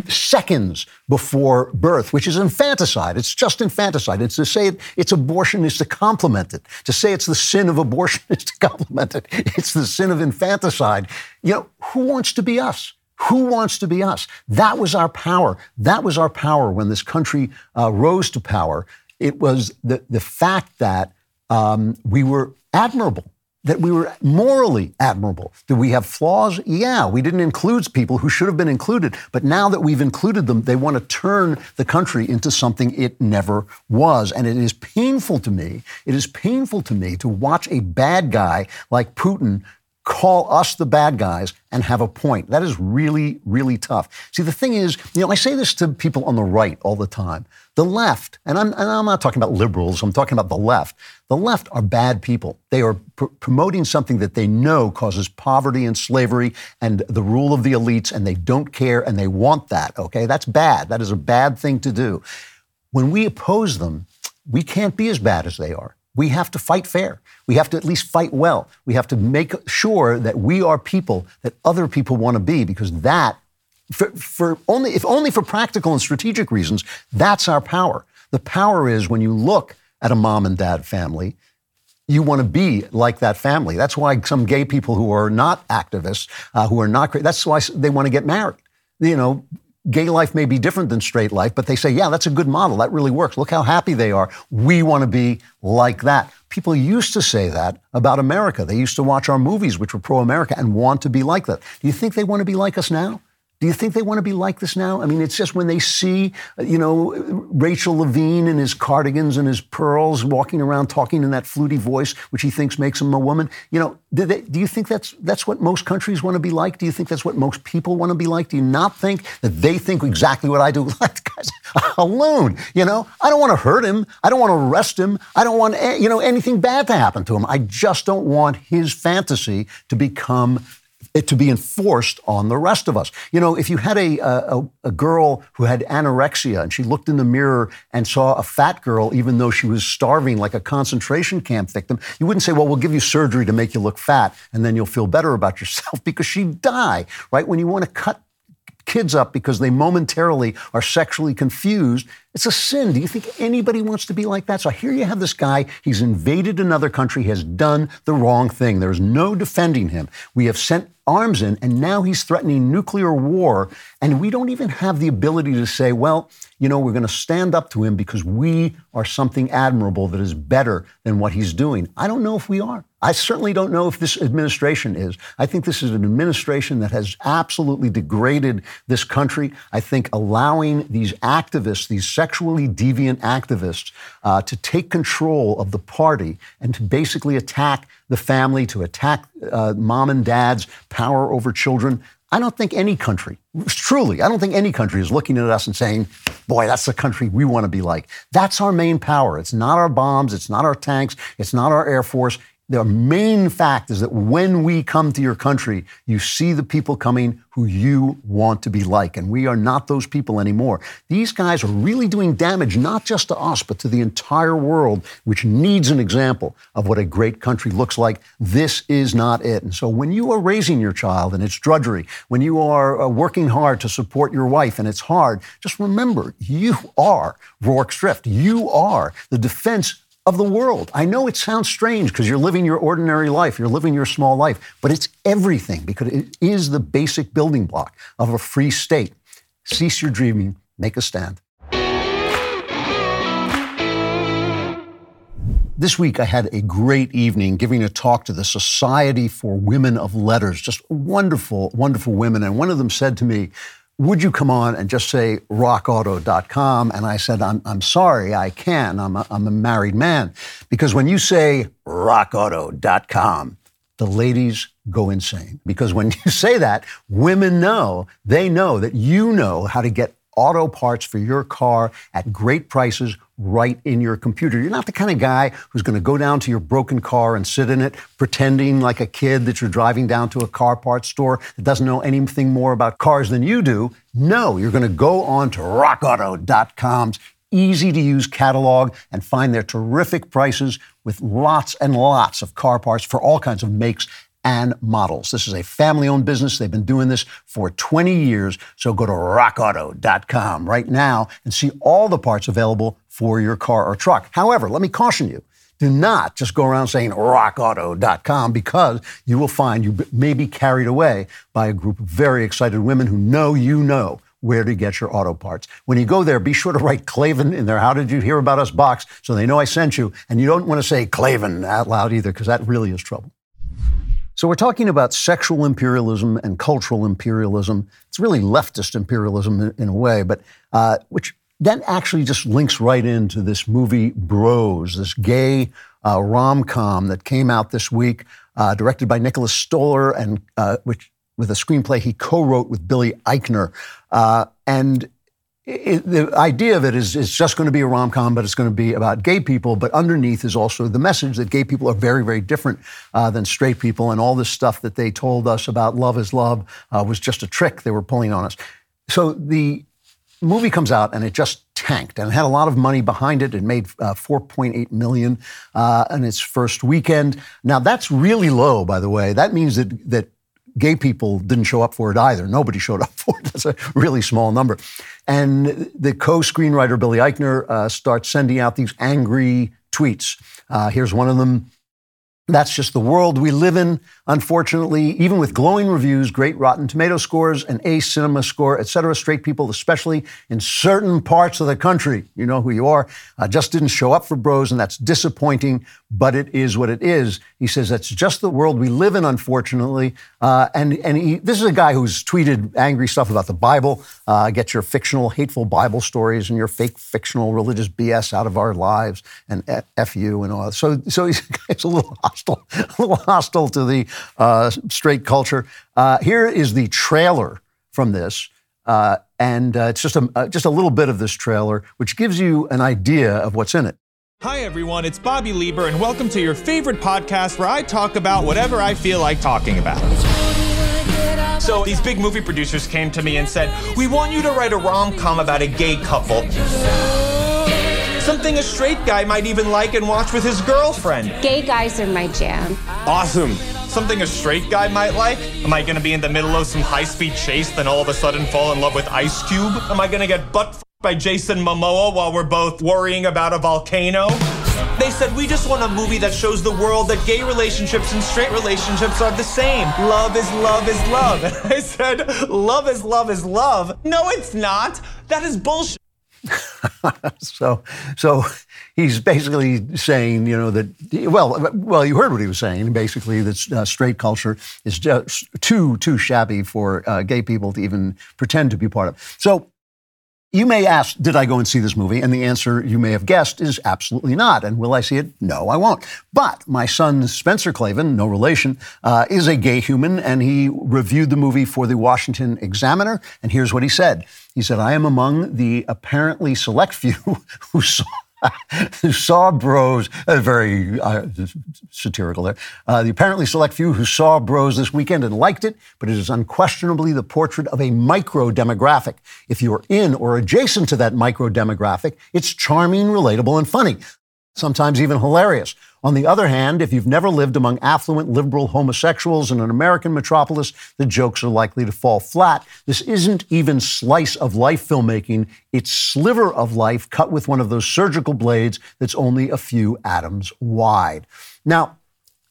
seconds before birth, which is infanticide. It's just infanticide. It's to say it's abortion is to compliment it. To say it's the sin of abortion (laughs) is to compliment it. It's the sin of infanticide. You know, who wants to be us? Who wants to be us? That was our power. That was our power when this country uh, rose to power. It was the, the fact that um, we were admirable, that we were morally admirable. Do we have flaws? Yeah, we didn't include people who should have been included. But now that we've included them, they want to turn the country into something it never was. And it is painful to me, it is painful to me to watch a bad guy like Putin call us the bad guys and have a point. That is really, really tough. See, the thing is, you know, I say this to people on the right all the time. The left, and I'm, and I'm not talking about liberals, I'm talking about the left. The left are bad people. They are pr- promoting something that they know causes poverty and slavery and the rule of the elites, and they don't care and they want that, okay? That's bad. That is a bad thing to do. When we oppose them, we can't be as bad as they are. We have to fight fair. We have to at least fight well. We have to make sure that we are people that other people want to be because that, for, for only, if only for practical and strategic reasons, that's our power. The power is when you look at a mom and dad family, you want to be like that family. That's why some gay people who are not activists, uh, who are not, that's why they want to get married. You know, gay life may be different than straight life, but they say, yeah, that's a good model. That really works. Look how happy they are. We want to be like that. People used to say that about America. They used to watch our movies, which were pro America, and want to be like that. Do you think they want to be like us now? Do you think they want to be like this now? I mean, it's just when they see, you know, Rachel Levine in his cardigans and his pearls walking around talking in that fluty voice, which he thinks makes him a woman. You know, do, they, do you think that's that's what most countries want to be like? Do you think that's what most people want to be like? Do you not think that they think exactly what I do? (laughs) Like, guys, (laughs) alone. You know, I don't want to hurt him. I don't want to arrest him. I don't want you know anything bad to happen to him. I just don't want his fantasy to become it to be enforced on the rest of us. You know, if you had a, a, a, girl who had anorexia and she looked in the mirror and saw a fat girl, even though she was starving like a concentration camp victim, you wouldn't say, well, we'll give you surgery to make you look fat and then you'll feel better about yourself (laughs) because she'd die, right? When you want to cut kids up because they momentarily are sexually confused. It's a sin. Do you think anybody wants to be like that? So here you have this guy. He's invaded another country, has done the wrong thing. There's no defending him. We have sent arms in, and now he's threatening nuclear war. And we don't even have the ability to say, well, you know, we're going to stand up to him because we are something admirable that is better than what he's doing. I don't know if we are. I certainly don't know if this administration is. I think this is an administration that has absolutely degraded this country. I think allowing these activists, these sexually deviant activists, uh, to take control of the party and to basically attack the family, to attack uh, mom and dad's power over children. I don't think any country, truly, I don't think any country is looking at us and saying, boy, that's the country we want to be like. That's our main power. It's not our bombs, it's not our tanks, it's not our Air Force, the main fact is that when we come to your country, you see the people coming who you want to be like. And we are not those people anymore. These guys are really doing damage, not just to us, but to the entire world, which needs an example of what a great country looks like. This is not it. And so when you are raising your child and it's drudgery, when you are uh, working hard to support your wife and it's hard, just remember you are Rorke's Drift. You are the defense of the world. I know it sounds strange because you're living your ordinary life, you're living your small life, but it's everything because it is the basic building block of a free state. Cease your dreaming, make a stand. This week, I had a great evening giving a talk to the Society for Women of Letters, just wonderful, wonderful women. And one of them said to me, would you come on and just say rockauto.com? And I said, I'm, I'm sorry, I can. I'm a, I'm a married man. Because when you say rockauto.com, the ladies go insane. Because when (laughs) you say that, women know, they know that you know how to get auto parts for your car at great prices right in your computer. You're not the kind of guy who's going to go down to your broken car and sit in it pretending like a kid that you're driving down to a car parts store that doesn't know anything more about cars than you do. No, you're going to go on to rockauto.com's easy to use catalog and find their terrific prices with lots and lots of car parts for all kinds of makes and models. This is a family owned business. They've been doing this for 20 years. So go to rockauto.com right now and see all the parts available for your car or truck. However, let me caution you. Do not just go around saying rockauto.com because you will find you may be carried away by a group of very excited women who know you know where to get your auto parts. When you go there, be sure to write Klavan in there. How did you hear about us box so they know I sent you? And you don't want to say Klavan out loud either because that really is trouble. So we're talking about sexual imperialism and cultural imperialism. It's really leftist imperialism in, in a way, but uh, which that actually just links right into this movie Bros, this gay uh, rom com that came out this week, uh, directed by Nicholas Stoller, and uh, which with a screenplay he co-wrote with Billy Eichner, uh, and it, the idea of it is it's just going to be a rom com, but it's going to be about gay people. But underneath is also the message that gay people are very, very different uh, than straight people, and all this stuff that they told us about love is love uh, was just a trick they were pulling on us. So the movie comes out and it just tanked and it had a lot of money behind it. It made uh, 4.8 million uh, in its first weekend. Now that's really low, by the way. That means that that gay people didn't show up for it either. Nobody showed up (laughs) for it. That's a really small number. And the co screenwriter, Billy Eichner, uh, starts sending out these angry tweets. Uh, here's one of them. That's just the world we live in, unfortunately. Even with glowing reviews, great Rotten Tomato scores, an A cinema score, et cetera, straight people, especially in certain parts of the country, you know who you are, uh, just didn't show up for bros, and that's disappointing, but it is what it is. He says that's just the world we live in, unfortunately. Uh, and and he, this is a guy who's tweeted angry stuff about the Bible. Uh, get your fictional, hateful Bible stories and your fake fictional religious BS out of our lives, and F you and all. So, so he's, (laughs) he's a little hostile, a (laughs) little hostile to the uh, straight culture. Uh, here is the trailer from this. Uh, and uh, it's just a, uh, just a little bit of this trailer, which gives you an idea of what's in it. Hi, everyone. It's Bobby Leiber, and welcome to your favorite podcast where I talk about whatever I feel like talking about. So, these big movie producers came to me and said, We want you to write a rom com about a gay couple. Something a straight guy might even like and watch with his girlfriend. Gay guys are my jam. Awesome. something a straight guy might like? Am I gonna be in the middle of some high speed chase, then all of a sudden fall in love with Ice Cube? Am I gonna get butt f- by Jason Momoa while we're both worrying about a volcano? They said, we just want a movie that shows the world that gay relationships and straight relationships are the same. Love is love is love. And (laughs) I said, love is love is love. No, it's not. That is bullshit. (laughs) so, so he's basically saying, you know, that well, well, you heard what he was saying. Basically, that uh, straight culture is just too too shabby for uh, gay people to even pretend to be part of. So. You may ask, did I go and see this movie? And the answer you may have guessed is absolutely not. And will I see it? No, I won't. But my son, Spencer Klavan, no relation, uh, is a gay human, and he reviewed the movie for the Washington Examiner. And here's what he said He said, I am among the apparently select few (laughs) who saw (laughs) saw Bros, uh, very uh, satirical there, uh, the apparently select few who saw Bros this weekend and liked it, but it is unquestionably the portrait of a micro demographic. If you're in or adjacent to that micro demographic, it's charming, relatable, and funny, sometimes even hilarious. On the other hand, if you've never lived among affluent liberal homosexuals in an American metropolis, the jokes are likely to fall flat. This isn't even slice of life filmmaking, it's sliver of life cut with one of those surgical blades that's only a few atoms wide. Now,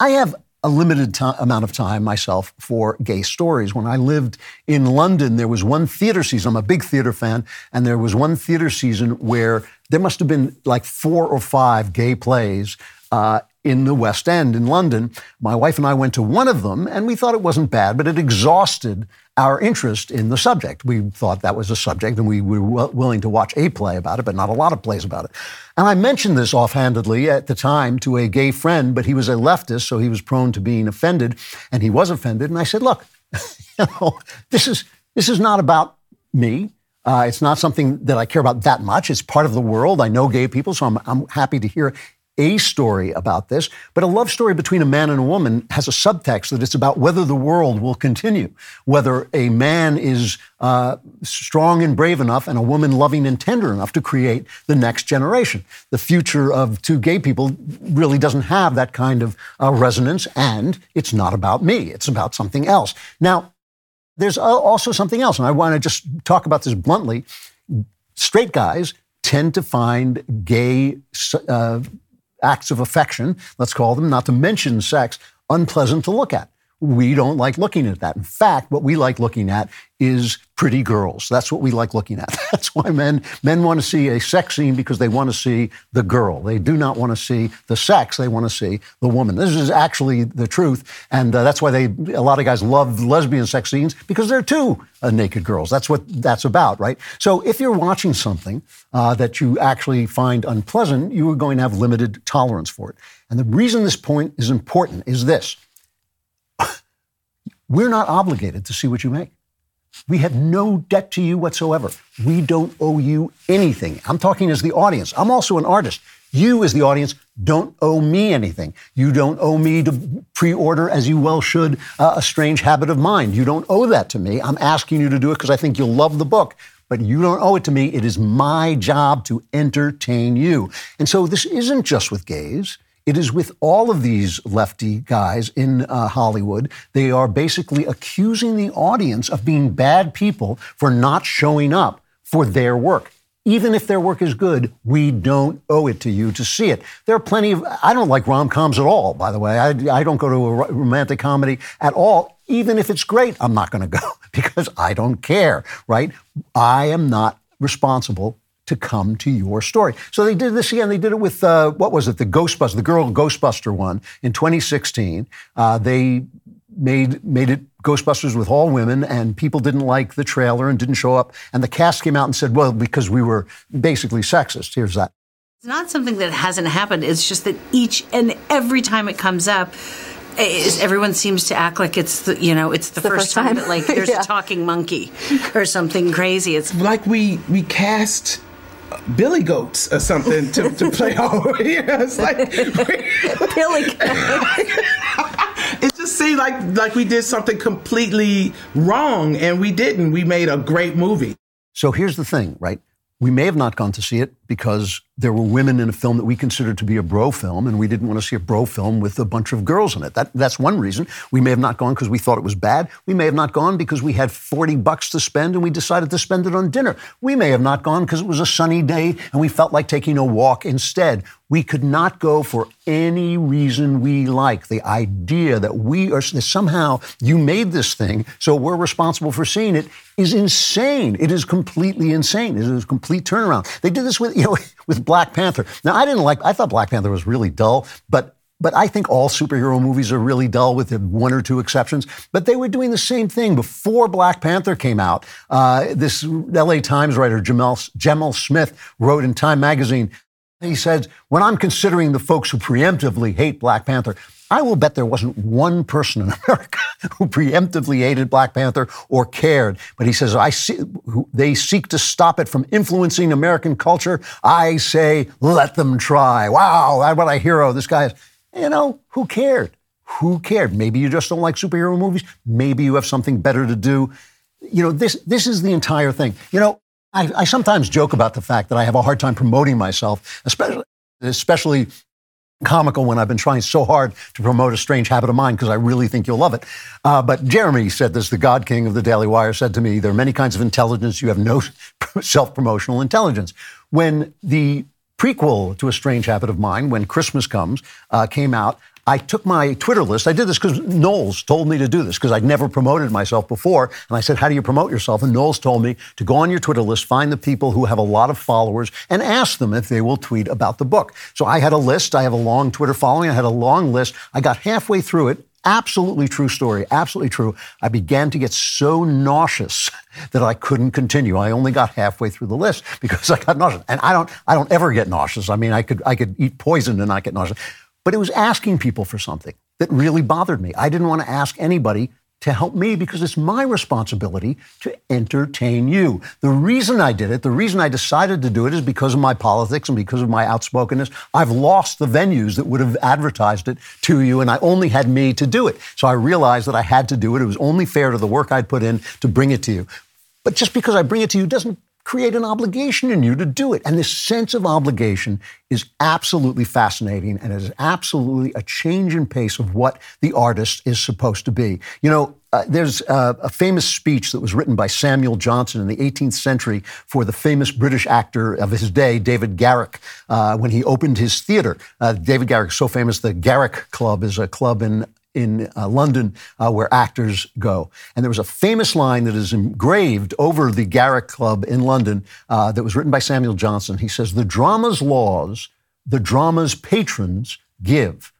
I have a limited amount of time myself for gay stories. When I lived in London, there was one theater season. I'm a big theater fan, and there was one theater season where there must have been like four or five gay plays uh, in the West End in London. My wife and I went to one of them, and we thought it wasn't bad, but it exhausted our interest in the subject. We thought that was a subject, and we were w- willing to watch a play about it, but not a lot of plays about it. And I mentioned this offhandedly at the time to a gay friend, but he was a leftist, so he was prone to being offended, and he was offended. And I said, "Look, (laughs) you know, this is this is not about me." Uh, it's not something that I care about that much. It's part of the world. I know gay people, so I'm, I'm happy to hear a story about this, but a love story between a man and a woman has a subtext that it's about whether the world will continue, whether a man is uh, strong and brave enough and a woman loving and tender enough to create the next generation. The future of two gay people really doesn't have that kind of uh, resonance, and it's not about me, it's about something else. Now, there's also something else, and I want to just talk about this bluntly. Straight guys tend to find gay uh, acts of affection, let's call them, not to mention sex, unpleasant to look at. We don't like looking at that. In fact, what we like looking at is pretty girls. That's what we like looking at. (laughs) That's why men men want to see a sex scene because they want to see the girl. They do not want to see the sex. They want to see the woman. This is actually the truth, and uh, that's why they a lot of guys love lesbian sex scenes because they're two uh, naked girls. That's what that's about, right? So if you're watching something uh, that you actually find unpleasant, you are going to have limited tolerance for it. And the reason this point is important is this. We're not obligated to see what you make. We have no debt to you whatsoever. We don't owe you anything. I'm talking as the audience. I'm also an artist. You, as the audience, don't owe me anything. You don't owe me to pre order, as you well should, uh, A Strange Habit of Mind. You don't owe that to me. I'm asking you to do it because I think you'll love the book. But you don't owe it to me. It is my job to entertain you. And so this isn't just with gays. It is with all of these lefty guys in uh, Hollywood. They are basically accusing the audience of being bad people for not showing up for their work. Even if their work is good, we don't owe it to you to see it. There are plenty of, I don't like rom coms at all, by the way. I, I don't go to a romantic comedy at all. Even if it's great, I'm not going to go (laughs) because I don't care, right? I am not responsible to come to your story. So they did this again. They did it with uh, what was it? The Ghostbuster, the girl Ghostbuster one in 2016. Uh, they made made it Ghostbusters with all women, and people didn't like the trailer and didn't show up. And the cast came out and said, "Well, because we were basically sexist." Here's that. It's not something that hasn't happened. It's just that each and every time it comes up. Is everyone seems to act like it's the you know it's the, the first, first time. time. that like (laughs) there's Yeah. a talking monkey or something crazy. It's like we we cast billy goats or something to, to (laughs) play all you know, it's like (laughs) billy (laughs) it just seemed like like we did something completely wrong and we didn't. We made a great movie. So here's the thing, right? We may have not gone to see it because there were women in a film that we considered to be a bro film, and we didn't want to see a bro film with a bunch of girls in it. That, that's one reason. We may have not gone because we thought it was bad. We may have not gone because we had 40 bucks to spend and we decided to spend it on dinner. We may have not gone because it was a sunny day and we felt like taking a walk instead. We could not go for any reason we like. The idea that we are that somehow you made this thing, so we're responsible for seeing it, is insane. It is completely insane. It is a complete turnaround. They did this with you know (laughs) with Black Panther. Now I didn't like. I thought Black Panther was really dull, but but I think all superhero movies are really dull with one or two exceptions. But they were doing the same thing before Black Panther came out. Uh, this LA Times writer, Jamal, Jemele Smith, wrote in Time magazine he said, when I'm considering the folks who preemptively hate Black Panther, I will bet there wasn't one person in (laughs) America who preemptively hated Black Panther or cared. But he says, I see, they seek to stop it from influencing American culture. I say, let them try. Wow, what a hero this guy is. You know, who cared? Who cared? Maybe you just don't like superhero movies. Maybe you have something better to do. You know, this, this is the entire thing. You know, I, I, sometimes joke about the fact that I have a hard time promoting myself, especially, especially comical when I've been trying so hard to promote a strange habit of mind because I really think you'll love it. Uh, but Jeremy said this, the God King of the Daily Wire said to me, there are many kinds of intelligence. You have no (laughs) self-promotional intelligence. When the prequel to A Strange Habit of Mind, when Christmas comes, uh, came out, I took my Twitter list. I did this because Knowles told me to do this because I'd never promoted myself before. And I said, How do you promote yourself? And Knowles told me to go on your Twitter list, find the people who have a lot of followers, and ask them if they will tweet about the book. So I had a list. I have a long Twitter following. I had a long list. I got halfway through it. Absolutely true story. Absolutely true. I began to get so nauseous that I couldn't continue. I only got halfway through the list because (laughs) I got nauseous. And I don't, I don't ever get nauseous. I mean, I could, I could eat poison and not get nauseous. But it was asking people for something that really bothered me. I didn't want to ask anybody to help me because it's my responsibility to entertain you. The reason I did it, the reason I decided to do it is because of my politics and because of my outspokenness. I've lost the venues that would have advertised it to you, and I only had me to do it. So I realized that I had to do it. It was only fair to the work I'd put in to bring it to you. But just because I bring it to you doesn't create an obligation in you to do it. And this sense of obligation is absolutely fascinating and is absolutely a change in pace of what the artist is supposed to be. You know, uh, there's uh, a famous speech that was written by Samuel Johnson in the 18th century for the famous British actor of his day, David Garrick, uh, when he opened his theater. Uh, David Garrick is so famous, the Garrick Club is a club in in uh, London uh, where actors go. And there was a famous line that is engraved over the Garrick Club in London uh, that was written by Samuel Johnson. He says, The drama's laws, the drama's patrons give.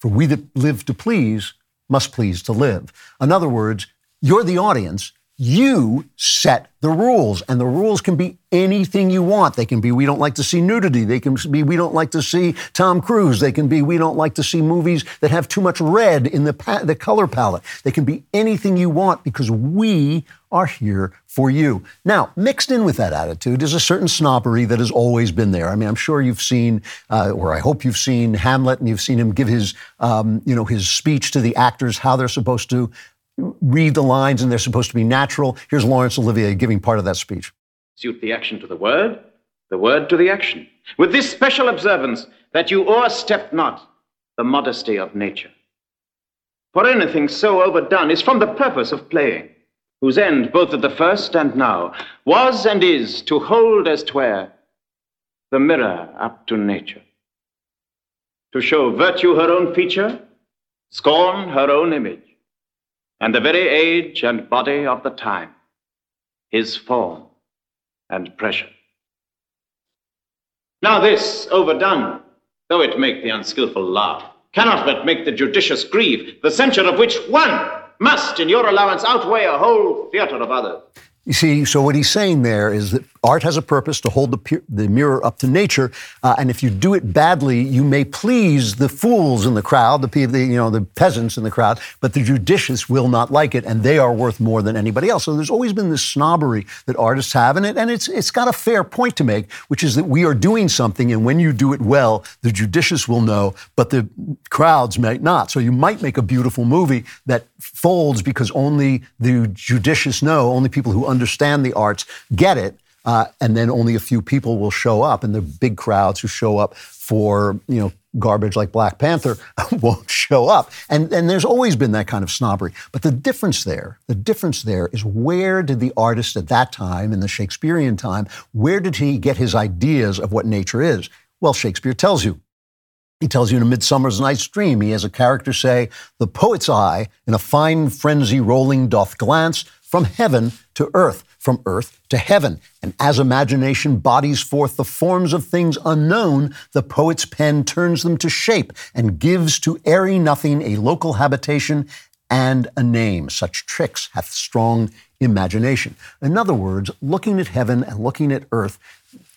For we that live to please must please to live. In other words, you're the audience. You set the rules, and the rules can be anything you want. They can be we don't like to see nudity. They can be we don't like to see Tom Cruise. They can be we don't like to see movies that have too much red in the pa- the color palette. They can be anything you want because we are here for you. Now, mixed in with that attitude is a certain snobbery that has always been there. I mean, I'm sure you've seen, uh, or I hope you've seen Hamlet, and you've seen him give his, um, you know, his speech to the actors how they're supposed to read the lines and they're supposed to be natural. Here's Laurence Olivier giving part of that speech. Suit the action to the word, the word to the action. With this special observance that you o'erstep not the modesty of nature. For anything so overdone is from the purpose of playing, whose end, both at the first and now, was and is to hold as twere the mirror up to nature. To show virtue her own feature, scorn her own image and the very age and body of the time, his form and pressure. Now, this overdone, though it make the unskilful laugh, cannot but make the judicious grieve, the censure of which one must, in your allowance, outweigh a whole theatre of others. You see, so what he's saying there is that art has a purpose to hold the, the mirror up to nature, uh, and if you do it badly, you may please the fools in the crowd, the people, you know, the peasants in the crowd, but the judicious will not like it, and they are worth more than anybody else. So there's always been this snobbery that artists have in it, and it's it's got a fair point to make, which is that we are doing something, and when you do it well, the judicious will know, but the crowds might not. So you might make a beautiful movie that folds because only the judicious know, only people who understand the arts get it. Uh, and then only a few people will show up, and the big crowds who show up for you know garbage like Black Panther (laughs) won't show up. And, and there's always been that kind of snobbery. But the difference there, the difference there is where did the artist at that time, in the Shakespearean time, where did he get his ideas of what nature is? Well, Shakespeare tells you. He tells you in A Midsummer's Night's Dream, he has a character say, The poet's eye, in a fine frenzy rolling, doth glance from heaven to earth, from earth to heaven. And as imagination bodies forth the forms of things unknown, the poet's pen turns them to shape and gives to airy nothing a local habitation and a name. Such tricks hath strong imagination. In other words, looking at heaven and looking at earth,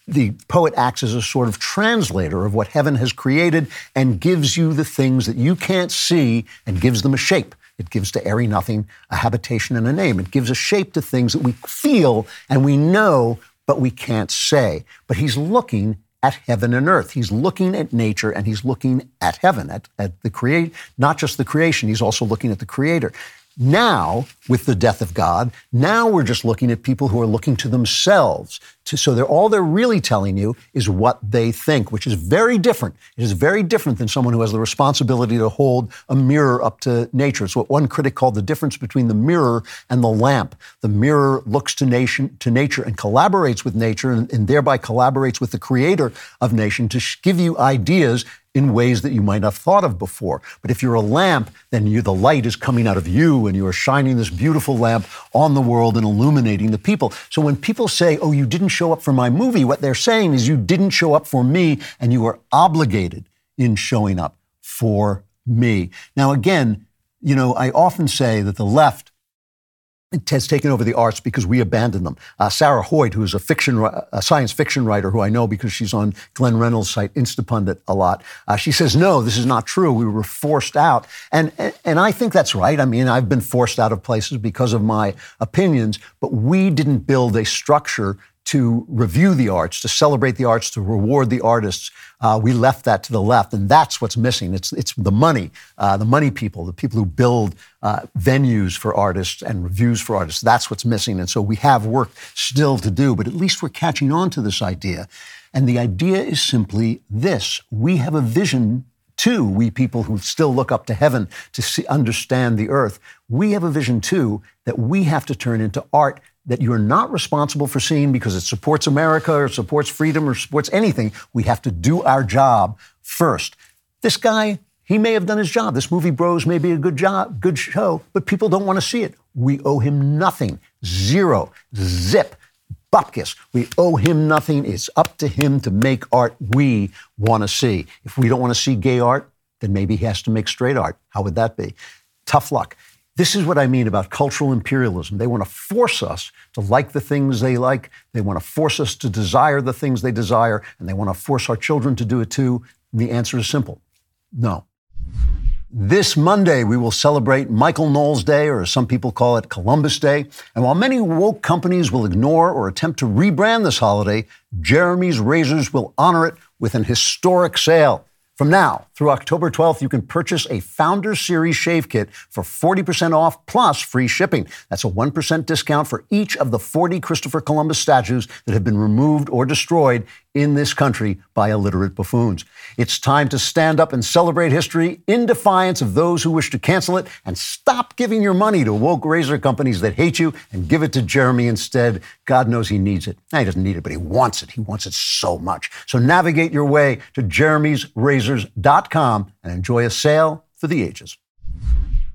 the poet acts as a sort of translator of what heaven has created and gives you the things that you can't see and gives them a shape. It gives to airy nothing a habitation and a name. It gives a shape to things that we feel and we know, but we can't say. But he's looking at heaven and earth. He's looking at nature and he's looking at heaven, at, at the create, not just the creation, he's also looking at the creator. Now, with the death of God, now we're just looking at people who are looking to themselves. To, so they're, all they're really telling you is what they think, which is very different. It is very different than someone who has the responsibility to hold a mirror up to nature. It's what one critic called the difference between the mirror and the lamp. The mirror looks to, nation, to nature and collaborates with nature and, and thereby collaborates with the creator of nation to give you ideas in ways that you might not have thought of before. But if you're a lamp, then you, the light is coming out of you and you are shining this beautiful lamp on the world and illuminating the people. So when people say, oh, you didn't show up for my movie, what they're saying is you didn't show up for me and you are obligated in showing up for me. Now, again, you know, I often say that the left has taken over the arts because we abandoned them. Uh, Sarah Hoyt, who is a fiction, a science fiction writer, who I know because she's on Glenn Reynolds' site Instapundit a lot, uh, she says, "No, this is not true. We were forced out," and and I think that's right. I mean, I've been forced out of places because of my opinions, but we didn't build a structure to review the arts, to celebrate the arts, to reward the artists. Uh, we left that to the left, and that's what's missing. It's, it's the money, uh, the money people, the people who build uh, venues for artists and reviews for artists. That's what's missing. And so we have work still to do, but at least we're catching on to this idea. And the idea is simply this we have a vision too, we people who still look up to heaven to see, understand the earth, we have a vision too that we have to turn into art that you're not responsible for seeing because it supports America or supports freedom or supports anything. We have to do our job first. This guy, he may have done his job. This movie Bros may be a good job, good show, but people don't want to see it. We owe him nothing. Zero. Zip. Bupkis. We owe him nothing. It's up to him to make art we want to see. If we don't want to see gay art, then maybe he has to make straight art. How would that be? Tough luck. This is what I mean about cultural imperialism. They want to force us to like the things they like. They want to force us to desire the things they desire, and they want to force our children to do it too. And the answer is simple no. This Monday, we will celebrate Michael Knowles Day, or as some people call it, Columbus Day. And while many woke companies will ignore or attempt to rebrand this holiday, Jeremy's Razors will honor it with an historic sale. From now through October 12th, you can purchase a Founder Series shave kit for 40% off plus free shipping. That's a 1% discount for each of the 40 Christopher Columbus statues that have been removed or destroyed in this country by illiterate buffoons. It's time to stand up and celebrate history in defiance of those who wish to cancel it and stop giving your money to woke razor companies that hate you and give it to Jeremy instead. God knows he needs it. he doesn't need it, but he wants it. He wants it so much. So navigate your way to jeremy'srazors.com and enjoy a sale for the ages.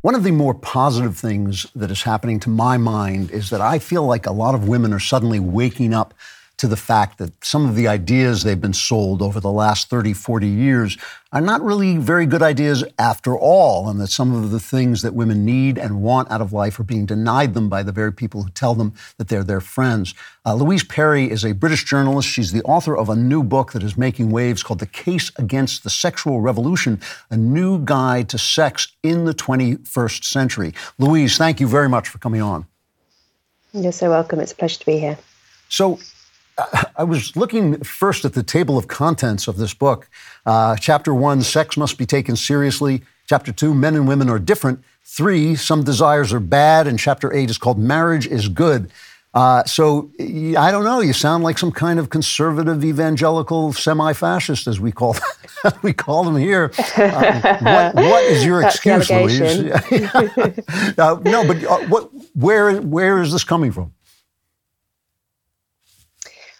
One of the more positive things that is happening to my mind is that I feel like a lot of women are suddenly waking up to the fact that some of the ideas they've been sold over the last 30, 40 years are not really very good ideas after all, and that some of the things that women need and want out of life are being denied them by the very people who tell them that they're their friends. Uh, Louise Perry is a British journalist. She's the author of a new book that is making waves called The Case Against the Sexual Revolution, a new guide to sex in the 21st century. Louise, thank you very much for coming on. You're so welcome. It's a pleasure to be here. So, I was looking first at the table of contents of this book. Uh, chapter one, sex must be taken seriously. Chapter two, men and women are different. Three, some desires are bad. And chapter eight is called marriage is good. Uh, so I don't know. You sound like some kind of conservative evangelical semi-fascist, as we call (laughs) we call them here. Uh, what, what is your excuse, Louise? (laughs) uh, no, but uh, what? Where? Where is this coming from?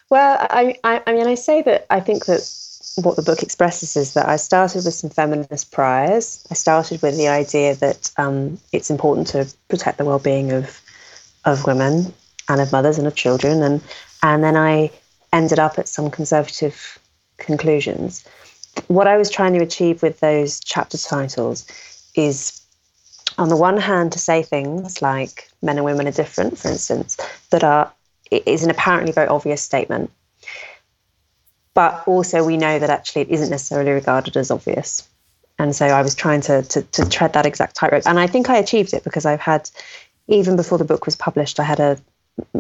Well, I, I, I mean, I say that I think that what the book expresses is that I started with some feminist priors. I started with the idea that um, it's important to protect the well-being of of women and of mothers and of children, and and then I ended up at some conservative conclusions. What I was trying to achieve with those chapter titles is, on the one hand, to say things like men and women are different, for instance, that are is an apparently very obvious statement but also we know that actually it isn't necessarily regarded as obvious. And so I was trying to, to, to tread that exact tightrope. And I think I achieved it because I've had, even before the book was published, I had a,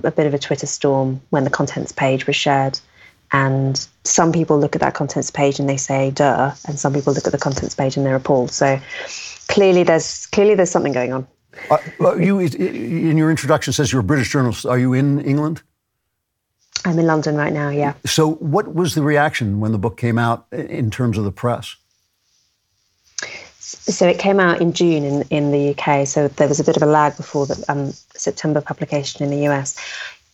a bit of a Twitter storm when the contents page was shared. And some people look at that contents page and they say, duh. And some people look at the contents page and they're appalled. So clearly there's, clearly there's something going on. Uh, you in your introduction says you're a British journalist. Are you in England? I'm in London right now, yeah. So, what was the reaction when the book came out in terms of the press? So it came out in June in, in the UK. So there was a bit of a lag before the um, September publication in the US.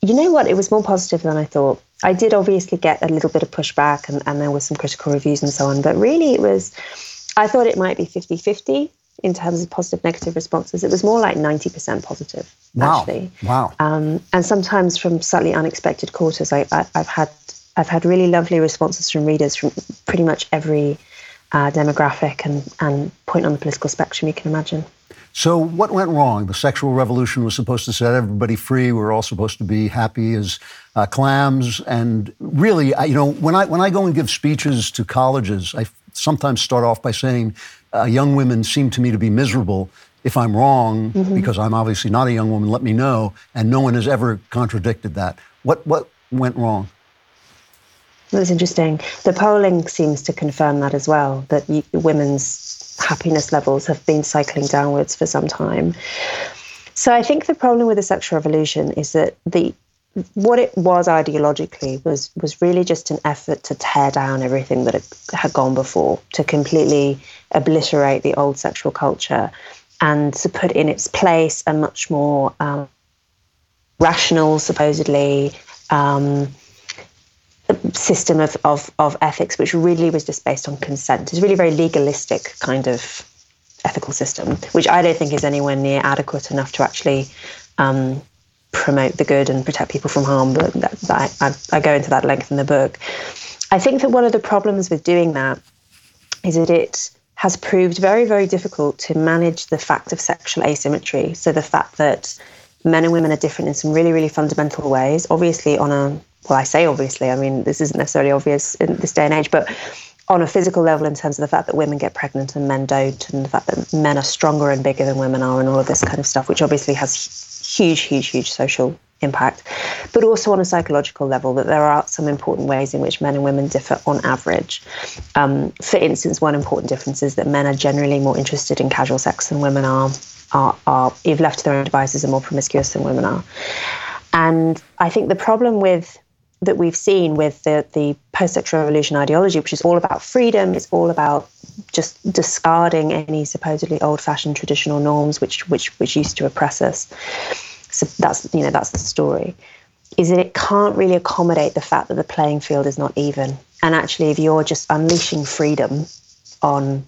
You know what? It was more positive than I thought. I did obviously get a little bit of pushback and, and there were some critical reviews and so on. But really, it was, I thought it might be 50 50 in terms of positive negative responses. It was more like 90% positive, wow. actually. Wow. Um, and sometimes from slightly unexpected quarters, I, I, I've had I've had really lovely responses from readers from pretty much every uh, demographic and, and point on the political spectrum you can imagine. So, what went wrong? The sexual revolution was supposed to set everybody free. We're all supposed to be happy as uh, clams. And really, I, you know, when I when I go and give speeches to colleges, I sometimes start off by saying, uh, "Young women seem to me to be miserable." If I'm wrong, Mhm. because I'm obviously not a young woman, let me know. And no one has ever contradicted that. What what went wrong? That's interesting. The polling seems to confirm that as well, that y- women's happiness levels have been cycling downwards for some time. So I think the problem with the sexual revolution is that the what it was ideologically was was really just an effort to tear down everything that had, gone before, to completely obliterate the old sexual culture, and to put in its place a much more um, rational, supposedly. Um, system of, of, of ethics, which really was just based on consent. It's really very legalistic kind of ethical system, which I don't think is anywhere near adequate enough to actually um, promote the good and protect people from harm. But that, that I, I go into that length in the book. I think that one of the problems with doing that is that it has proved very, very difficult to manage the fact of sexual asymmetry. So the fact that men and women are different in some really, really fundamental ways. Obviously, on a well, I say obviously, I mean this isn't necessarily obvious in this day and age, but on a physical level, in terms of the fact that women get pregnant and men don't, and the fact that men are stronger and bigger than women are, and all of this kind of stuff, which obviously has huge, huge, huge social impact, but also on a psychological level, that there are some important ways in which men and women differ on average. Um, for instance, one important difference is that men are generally more interested in casual sex than women are. Are, are if left to their own devices, are more promiscuous than women are. And I think the problem with that we've seen with the, the post-sexual revolution ideology, which is all about freedom, it's all about just discarding any supposedly old-fashioned traditional norms which which which used to oppress us. So that's you know that's the story. Is that it can't really accommodate the fact that the playing field is not even. And actually, if you're just unleashing freedom on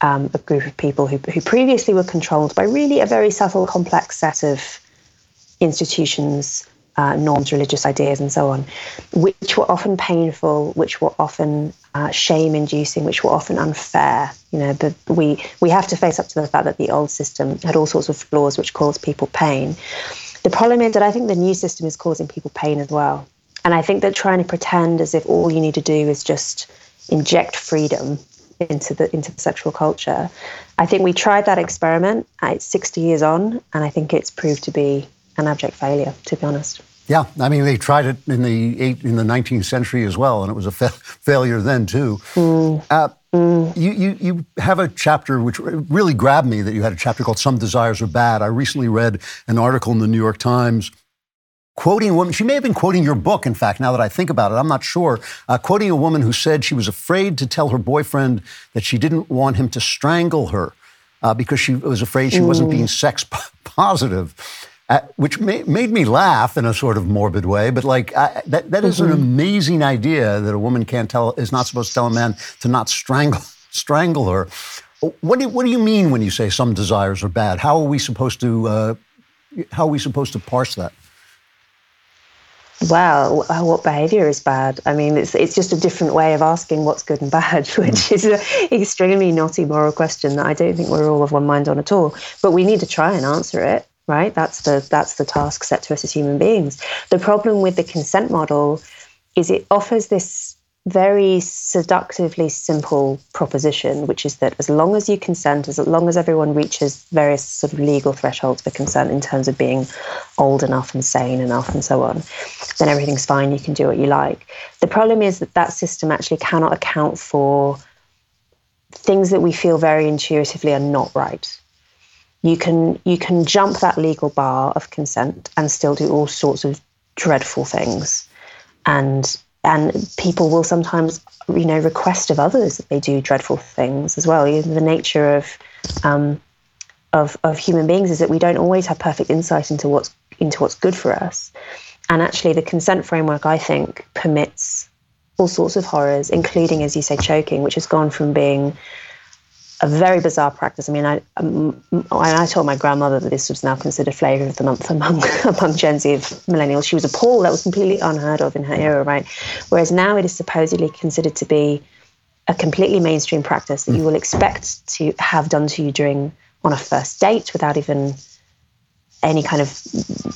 um, a group of people who, who previously were controlled by really a very subtle, complex set of institutions, uh, norms, religious ideas, and so on, which were often painful, which were often uh, shame-inducing, which were often unfair. You know, we we have to face up to the fact that the old system had all sorts of flaws which caused people pain. The problem is that I think the new system is causing people pain as well, and I think that trying to pretend as if all you need to do is just inject freedom into the into the sexual culture. I think we tried that experiment. uh, It's 60 years on, and I think it's proved to be an abject failure. To be honest. Yeah, I mean they tried it in the eight, in the 19th century as well, and it was a fa- failure then too. Uh, You, you you have a chapter which really grabbed me. That you had a chapter called "Some Desires Are Bad." I recently read an article in the New York Times quoting a woman. She may have been quoting your book, in fact, now that I think about it. I'm not sure. Uh, quoting a woman who said she was afraid to tell her boyfriend that she didn't want him to strangle her uh, because she was afraid she wasn't being sex p- positive. Uh, which ma- made me laugh in a sort of morbid way, but like I, that, that is an amazing idea that a woman can't tell is not supposed to tell a man to not strangle (laughs) strangle her. What do, what do you mean when you say some desires are bad? How are we supposed to uh, how are we supposed to parse that? Well, uh, what behaviour is bad? I mean, it's it's just a different way of asking what's good and bad, (laughs) which is an extremely knotty moral question that I don't think we're all of one mind on at all. But we need to try and answer it, right? That's the that's the task set to us as human beings. The problem with the consent model is it offers this very seductively simple proposition, which is that as long as you consent, as long as everyone reaches various sort of legal thresholds for consent in terms of being old enough and sane enough and so on, then everything's fine. You can do what you like. The problem is that that system actually cannot account for things that we feel very intuitively are not right. You can you can jump that legal bar of consent and still do all sorts of dreadful things. And and people will sometimes you know request of others that they do dreadful things as well You know, the nature of um, of of human beings is that we don't always have perfect insight into what's into what's good for us and actually the consent framework i think permits all sorts of horrors including as you say choking which has gone from being a very bizarre practice. I mean, I um, I told my grandmother that this was now considered flavour of the month among (laughs) among Gen Z of millennials. She was appalled. That was completely unheard of in her era, right? Whereas now it is supposedly considered to be a completely mainstream practice that you will expect to have done to you during on a first date without even any kind of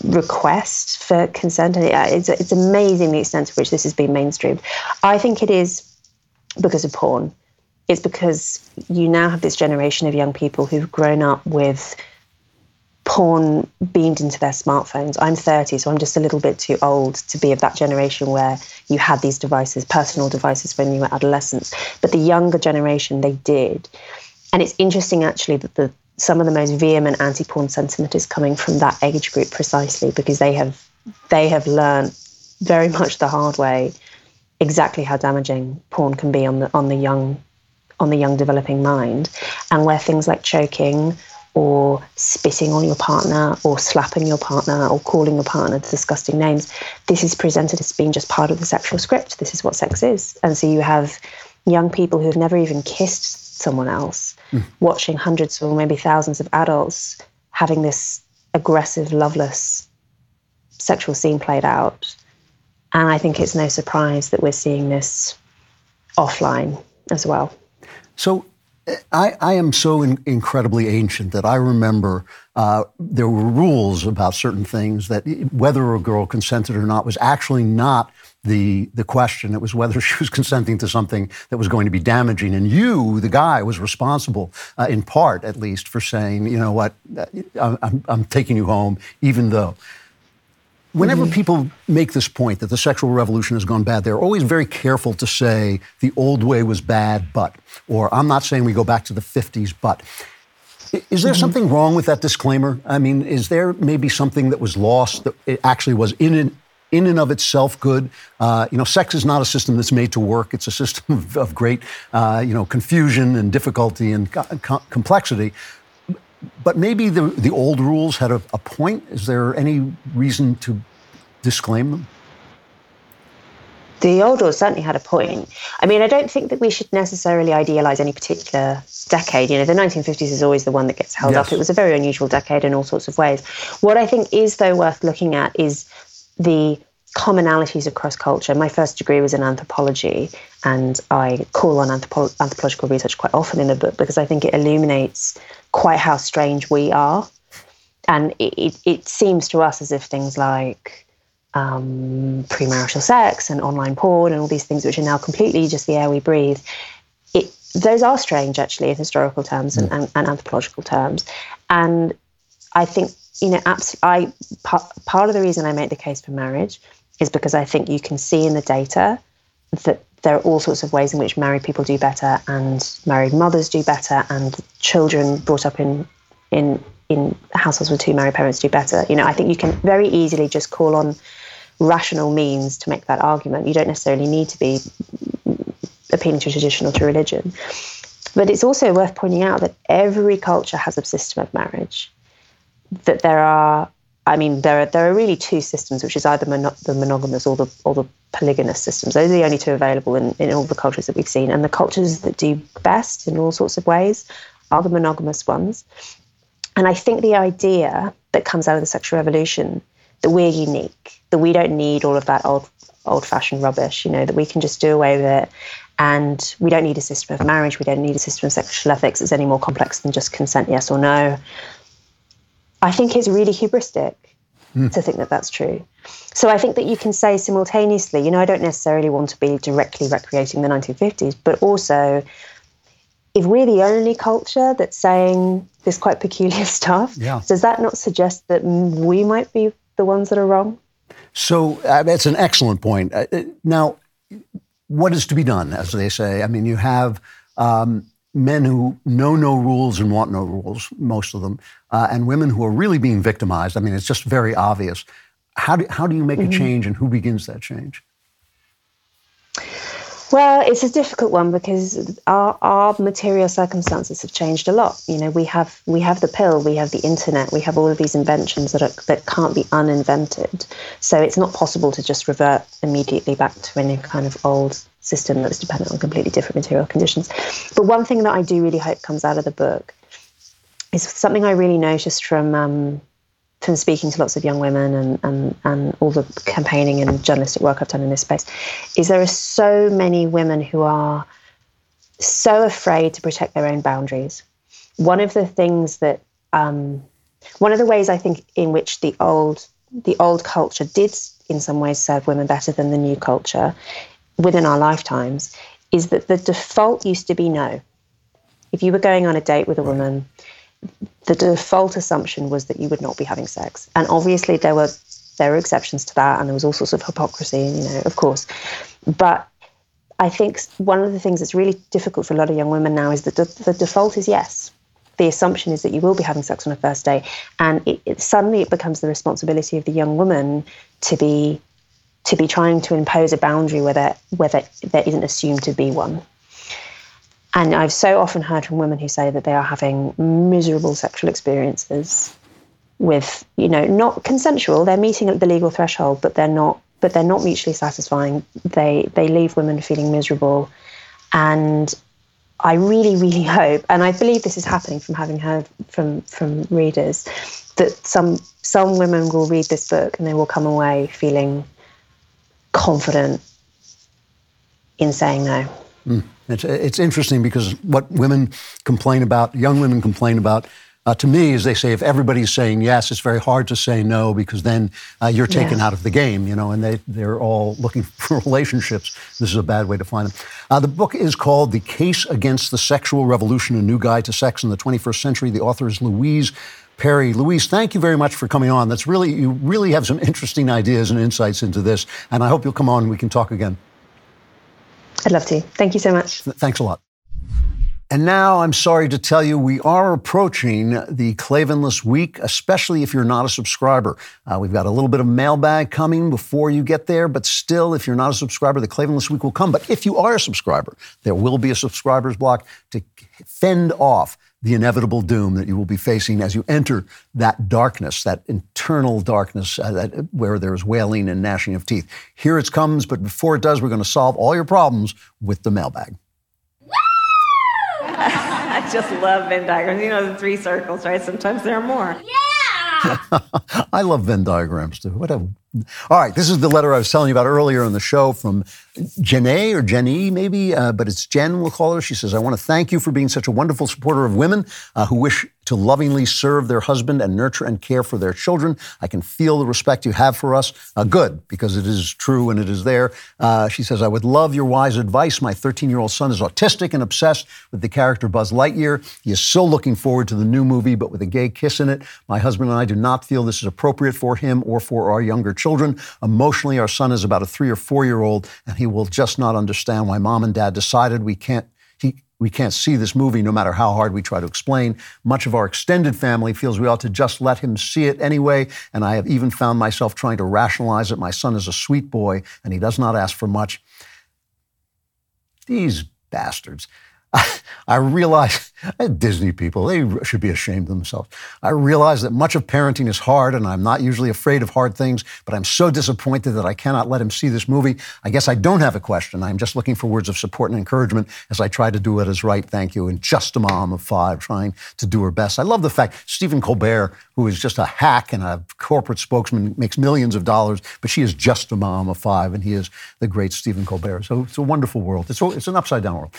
request for consent. And it's it's amazing the extent to which this has been mainstreamed. I think it is because of porn it's because you now have this generation of young people who've grown up with porn beamed into their smartphones. I'm 30, so I'm just a little bit too old to be of that generation where you had these devices, personal devices, when you were adolescents. But the younger generation, they did. And it's interesting actually that the some of the most vehement anti-porn sentiment is coming from that age group precisely because they have they have learned very much the hard way exactly how damaging porn can be on the on the young on the young developing mind, and where things like choking or spitting on your partner or slapping your partner or calling your partner disgusting names, this is presented as being just part of the sexual script. This is what sex is. And so you have young people who have never even kissed someone else mm. watching hundreds or maybe thousands of adults having this aggressive, loveless sexual scene played out. And I think it's no surprise that we're seeing this offline as well. So I, I, am so in, incredibly ancient that I remember uh, there were rules about certain things that whether a girl consented or not was actually not the the question. It was whether (laughs) she was consenting to something that was going to be damaging. And you, the guy, was responsible, uh, in part at least, for saying, you know what, uh, I'm, I'm taking you home, even though. Whenever mm-hmm. people make this point that the sexual revolution has gone bad, they're always very careful to say the old way was bad, but, or I'm not saying we go back to the 50s, but. Is there mm-hmm. something wrong with that disclaimer? I mean, is there maybe something that was lost that it actually was in and, in and of itself good? Uh, you know, sex is not a system that's made to work. It's a system (laughs) of, of great, uh, you know, confusion and difficulty and co- complexity but maybe the, the old rules had a, a point. Is there any reason to disclaim them? The old rules certainly had a point. I mean, I don't think that we should necessarily idealize any particular decade. You know, the 1950s is always the one that gets held yes. up. It was a very unusual decade in all sorts of ways. What I think is, though, worth looking at is the commonalities across culture. My first degree was in anthropology, and I call on anthropo- anthropological research quite often in the book because I think it illuminates quite how strange we are. And it, it, it seems to us as if things like um, premarital sex and online porn and all these things, which are now completely just the air we breathe, it, those are strange actually in historical terms and, and, and anthropological terms. And I think, you know, abs- I, part, part of the reason I make the case for marriage is because I think you can see in the data that there are all sorts of ways in which married people do better and married mothers do better and children brought up in in in households with two married parents do better. You know, I think you can very easily just call on rational means to make that argument. You don't necessarily need to be appealing to tradition or to religion. But it's also worth pointing out that every culture has a system of marriage. That there are, I mean, there are there are really two systems, which is either mono- the monogamous or the or the polygamous systems. Those are the only two available in, in all the cultures that we've seen. And the cultures that do best in all sorts of ways are the monogamous ones. And I think the idea that comes out of the sexual revolution that we're unique, that we don't need all of that old old fashioned rubbish, you know, that we can just do away with it. And we don't need a system of marriage, we don't need a system of sexual ethics that's any more complex than just consent, yes or no. I think it's really hubristic mm. to think that that's true. So I think that you can say simultaneously, you know, I don't necessarily want to be directly recreating the 1950s, but also if we're the only culture that's saying this quite peculiar (laughs) stuff, yeah. does that not suggest that we might be the ones that are wrong? So uh, that's an excellent point. Uh, uh, now, what is to be done, as they say? I mean, you have um, men who know no rules and want no rules, most of them, uh, and women who are really being victimized. I mean, it's just very obvious. How do, how do you make mm-hmm. a change and who begins that change? Well, it's a difficult one because our, our material circumstances have changed a lot. You know, we have we have the pill, we have the internet, we have all of these inventions that are, that can't be uninvented. So it's not possible to just revert immediately back to any kind of old system that's dependent on completely different material conditions. But one thing that I do really hope comes out of the book is something I really noticed from um, from speaking to lots of young women and, and, and all the campaigning and journalistic work I've done in this space, is there are so many women who are so afraid to protect their own boundaries. One of the things that, um, one of the ways I think in which the old the old culture did in some ways serve women better than the new culture within our lifetimes is that the default used to be no. If you were going on a date with a woman, the default assumption was that you would not be having sex. And obviously there were there were exceptions to that and there was all sorts of hypocrisy, you know, of course. But I think one of the things that's really difficult for a lot of young women now is that the, the default is yes. The assumption is that you will be having sex on a first day, and it, it, suddenly it becomes the responsibility of the young woman to be to be trying to impose a boundary where there, where there, there isn't assumed to be one. And I've so often heard from women who say that they are having miserable sexual experiences with, you know, not consensual. They're meeting at the legal threshold, but they're not. But they're not mutually satisfying. They they leave women feeling miserable, and I really, really (laughs) hope, and I believe this is happening from having heard from from readers, that some some women will read this book and they will come away feeling confident in saying no. Mm. It's, it's interesting because what women complain about, young women complain about, uh, to me is they say if everybody's saying yes, it's very hard to say no because then uh, you're taken yeah. out of the game, you know, and they, they're all looking (laughs) for relationships. This is a bad way to find them. Uh, the book is called The Case Against the Sexual Revolution A New Guide to Sex in the 21st Century. The author is Louise Perry. Louise, thank you very much for coming on. That's really, you really have some interesting ideas and insights into this, and I hope you'll come on and we can talk again. I'd love to. Thank you so much. Thanks a lot. And now I'm sorry to tell you, we are approaching the Klavanless week, especially if you're not a subscriber. Uh, we've got a little bit of mailbag coming before you get there, but still, if you're not a subscriber, the Klavanless week will come. But if you are a subscriber, there will be a subscribers block to fend off the inevitable doom that you will be facing as you enter that darkness, that internal darkness uh, that, where there's wailing and gnashing of teeth. Here it comes, but before it does, we're going to solve all your problems with the mailbag. (laughs) I just love Venn diagrams. You know, the three circles, right? Sometimes there are more. Yeah! (laughs) I love Venn diagrams too. Whatever. All right, this is the letter I was telling you about earlier in the show from Jenny or Jenny, maybe, uh, but it's Jen, we'll call her. She says, I want to thank you for being such a wonderful supporter of women uh, who wish to lovingly serve their husband and nurture and care for their children. I can feel the respect you have for us. Uh, good, because it is true and it is there. Uh, she says, I would love your wise advice. My 13 year old son is autistic and obsessed with the character Buzz Lightyear. He is so looking forward to the new movie, but with a gay kiss in it. My husband and I do not feel this is appropriate for him or for our younger children. Emotionally, our son is about a three or four year old, and he will just not understand why mom and dad decided we can't he, we can't see this movie no matter how hard we try to explain. Much of our extended family feels we ought to just let him see it anyway, and I have even found myself trying to rationalize it. My son is a sweet boy, and he does not ask for much. These bastards. I realize (laughs) Disney people, they should be ashamed of themselves. I realize that much of parenting is hard, and I'm not usually afraid of hard things, but I'm so disappointed that I cannot let him see this movie. I guess I don't have a question. I'm just looking for words of support and encouragement as I try to do what is right. Thank you. And just a mom of five trying to do her best. I love the fact Stephen Colbert, who is just a hack and a corporate spokesman, makes millions of dollars, but she is just a mom of five, and he is the great Stephen Colbert. So it's a wonderful world. It's, it's an upside down world.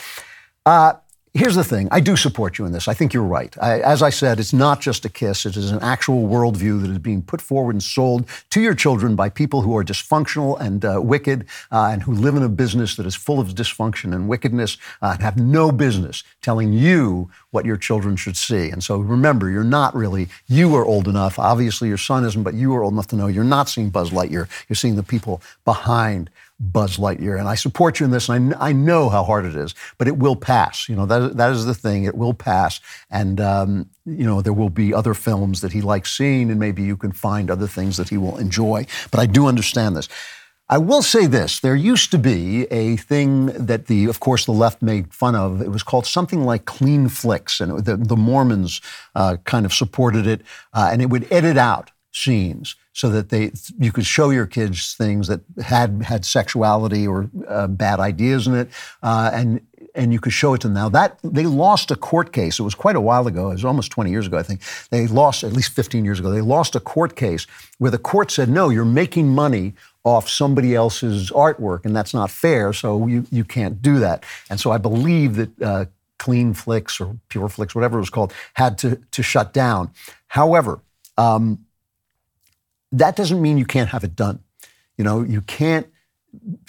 Uh, here's the thing I do support you in this. I think you're right. I, as I said, it's not just a kiss, it is an actual worldview that is being put forward and sold to your children by people who are dysfunctional and uh, wicked uh, and who live in a business that is full of dysfunction and wickedness uh, and have no business telling you what your children should see. And so remember, you're not really, you are old enough. Obviously, your son isn't, but you are old enough to know you're not seeing Buzz Lightyear. You're seeing the people behind Buzz Lightyear. And I support you in this, and I, I know how hard it is, but it will pass. You know, that, that is the thing. It will pass. And, um, you know, there will be other films that he likes seeing, and maybe you can find other things that he will enjoy. But I do understand this. I will say this there used to be a thing that the, of course, the left made fun of. It was called something like clean flicks, and it, the, the, Mormons uh, kind of supported it, uh, and it would edit out scenes so that they you could show your kids things that had had sexuality or uh, bad ideas in it, uh, and and you could show it to them. Now that they lost a court case. It was quite a while ago. It was almost 20 years ago, I think. They lost at least 15 years ago. They lost a court case where the court said, "No, you're making money." Off somebody else's artwork, and that's not fair. So you you can't do that. And so I believe that uh, Clean Flicks or Pure flicks whatever it was called, had to to shut down. However, um, that doesn't mean you can't have it done. You know, you can't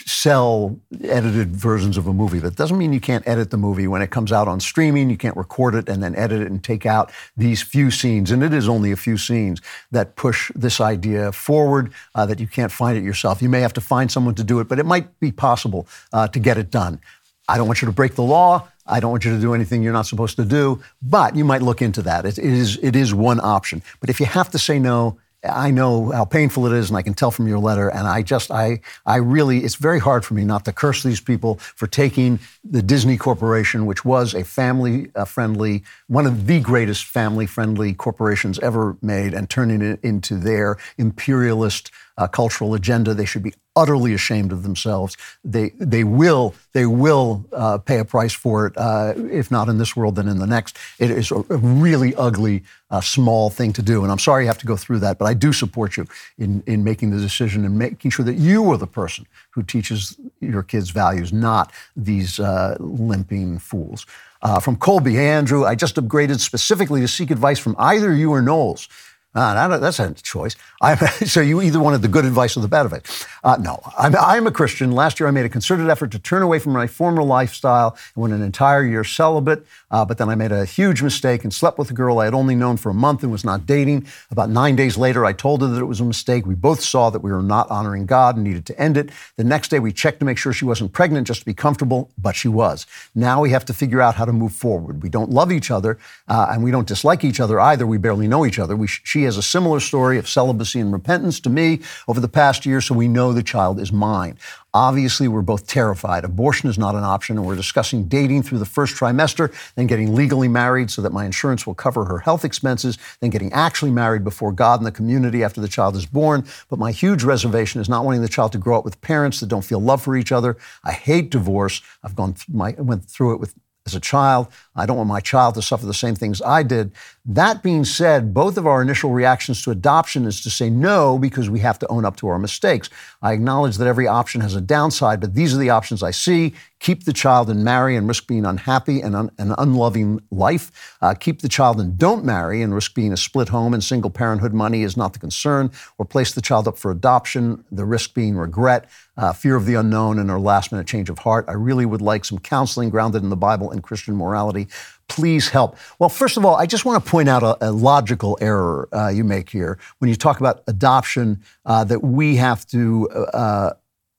sell edited versions of a movie. That doesn't mean you can't edit the movie when it comes out on streaming. You can't record it and then edit it and take out these few scenes, and it is only a few scenes that push this idea forward. Uh, that you can't find it yourself. You may have to find someone to do it, but it might be possible uh, to get it done. I don't want you to break the law. I don't want you to do anything you're not supposed to do, but you might look into that. It is, it is one option. But if you have to say no, I know how painful it is, and I can tell from your letter. And I just, I, I really, it's very hard for me not to curse these people for taking the Disney Corporation, which was a family-friendly, uh, one of the greatest family-friendly corporations ever made, and turning it into their imperialist uh, cultural agenda. They should be utterly ashamed of themselves. They they will they will uh, pay a price for it, uh, if not in this world, then in the next. It is a, really ugly, uh, small thing to do, and I'm sorry you have to go through that. But I do support you in in making the decision and making sure that you are the person who teaches your kids values, not these uh, limping fools. Uh, from Colby, hey Andrew, I just upgraded specifically to seek advice from either you or Knowles. Uh, that's a choice. I'm, (laughs) so you either wanted the good advice or the bad advice. Uh, no, I'm, I'm, a Christian. Last year, I made a concerted effort to turn away from my former lifestyle and went an entire year celibate. Uh, but then I made a huge mistake and slept with a girl I had only known for a month and was not dating. About nine days later, I told her that it was a mistake. We both saw that we were not honoring God and needed to end it. The next day, we checked to make sure she wasn't pregnant just to be comfortable, but she was. Now we have to figure out how to move forward. We don't love each other uh, and we don't dislike each other either. We barely know each other. We, she has a similar story of celibacy and repentance to me over the past year, so we know the child is mine. Obviously, we're both terrified. Abortion is not an option, and we're discussing dating through the first trimester, then getting legally married so that my insurance will cover her health expenses, then getting actually married before God and the community after the child is born. But my huge reservation is not wanting the child to grow up with parents that don't feel love for each other. I hate divorce. I've gone th- my, went through it with as a child. I don't want my child to suffer the same things I did. That being said, both of our initial reactions to adoption is to say no because we have to own up to our mistakes. I acknowledge that every option has a downside, but these are the options I see. Keep the child and marry and risk being unhappy and un- an unloving life. Uh, keep the child and don't marry and risk being a split home and single parenthood money is not the concern. Or place the child up for adoption, the risk being regret, uh, fear of the unknown, and a last minute change of heart. I really would like some counseling grounded in the Bible and Christian morality. Please help. Well, first of all, I just want to point out a, a logical error uh, you make here when you talk about adoption, uh, that we have to uh,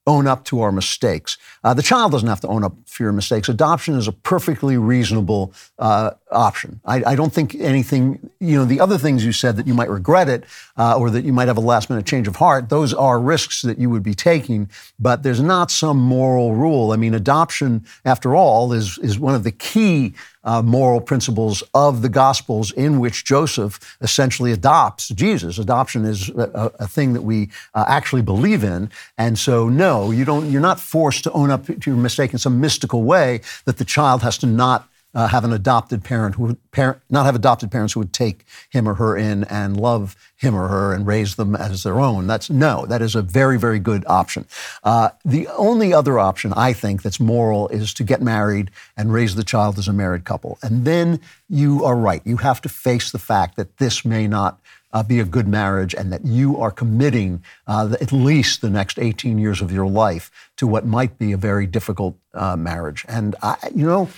own up to our mistakes. Uh, the child doesn't have to own up for your mistakes. Adoption is a perfectly reasonable uh, option. I, I, don't think anything, you know, the other things you said that you might regret it uh, or that you might have a last minute change of heart, those are risks that you would be taking, but there's not some moral rule. I mean, adoption, after all, is, is one of the key uh, moral principles of the Gospels in which Joseph essentially adopts Jesus. Adoption is a, a thing that we uh, actually believe in, and so no, you don't. You're not forced to own up to your mistake in some mystical way that the child has to not uh, have an adopted parent who would parent, not have adopted parents who would take him or her in and love him or her and raise them as their own. That's no, that is a very, very good option. Uh, the only other option I think that's moral is to get married and raise the child as a married couple. And then you are right. You have to face the fact that this may not uh, be a good marriage and that you are committing uh, at least the next 18 years of your life to what might be a very difficult uh, marriage. And I, you know,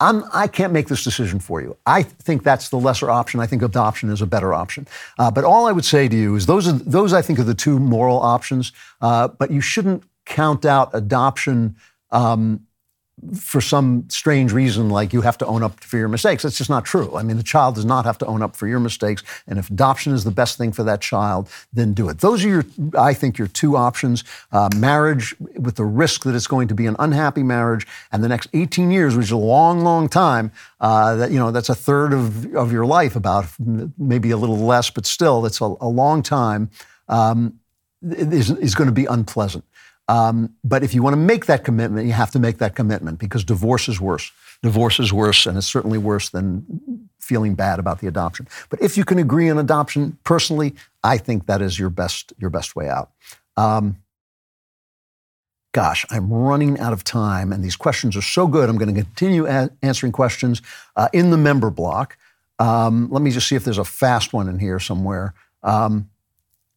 I'm, I can not make this decision for you. I think that's the lesser option. I think adoption is a better option. Uh, but all I would say to you is those are those I think are the two moral options. Uh, but you shouldn't count out adoption um, for some strange reason, like you have to own up for your mistakes. That's just not true. I mean, the child does not have to own up for your mistakes. And if adoption is the best thing for that child, then do it. Those are your, I think, your two options. Uh, marriage with the risk that it's going to be an unhappy marriage, and the next 18 years, which is a long, long time. Uh, that you know, that's a third of, of your life, about maybe a little less, but still, that's a, a long time. Um, is, is going to be unpleasant. Um, but if you want to make that commitment, you have to make that commitment because divorce is worse. Divorce is worse, and it's certainly worse than feeling bad about the adoption. But if you can agree on adoption personally, I think that is your best your best way out. Um, gosh, I'm running out of time, and these questions are so good. I'm going to continue a- answering questions uh, in the member block. Um, let me just see if there's a fast one in here somewhere. Um,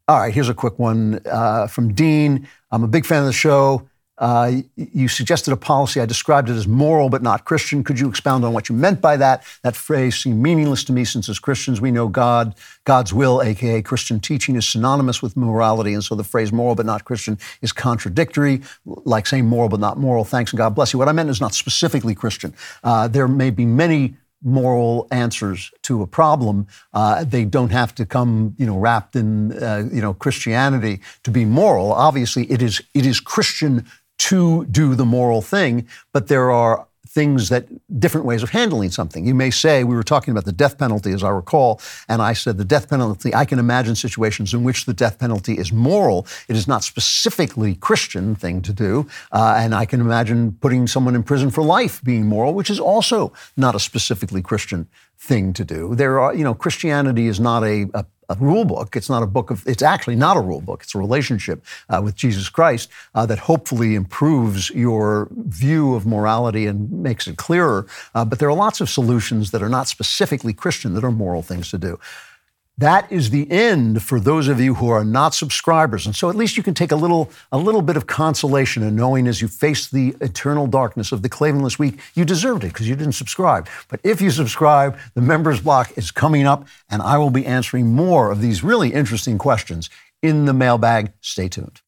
all right, here's a quick one uh, from Dean. I'm a big fan of the show. Uh, you suggested a policy. I described it as moral but not Christian. Could you expound on what you meant by that? That phrase seemed meaningless to me since as Christians we know God, God's will, aka Christian teaching, is synonymous with morality. And so the phrase moral but not Christian is contradictory, like saying moral but not moral. Thanks and God bless you. What I meant is not specifically Christian. Uh, there may be many moral answers to a problem. Uh, they don't have to come, you know, wrapped in, uh, you know, Christianity to be moral. Obviously, it is it is Christian to do the moral thing, but there are things that different ways of handling something. You may say, we were talking about the death penalty, as I recall, and I said the death penalty, I can imagine situations in which the death penalty is moral. It is not specifically Christian thing to do. Uh, and I can imagine putting someone in prison for life being moral, which is also not a specifically Christian thing to do. There are, you know, Christianity is not a, a a rule book. It's not a book of, it's actually not a rule book. It's a relationship uh, with Jesus Christ uh, that hopefully improves your view of morality and makes it clearer. Uh, but there are lots of solutions that are not specifically Christian that are moral things to do. That is the end for those of you who are not subscribers. And so at least you can take a little, a little bit of consolation in knowing as you face the eternal darkness of the Klavanless Week, you deserved it because you didn't subscribe. But if you subscribe, the members block is coming up, and I will be answering more of these really interesting questions in the mailbag. Stay tuned.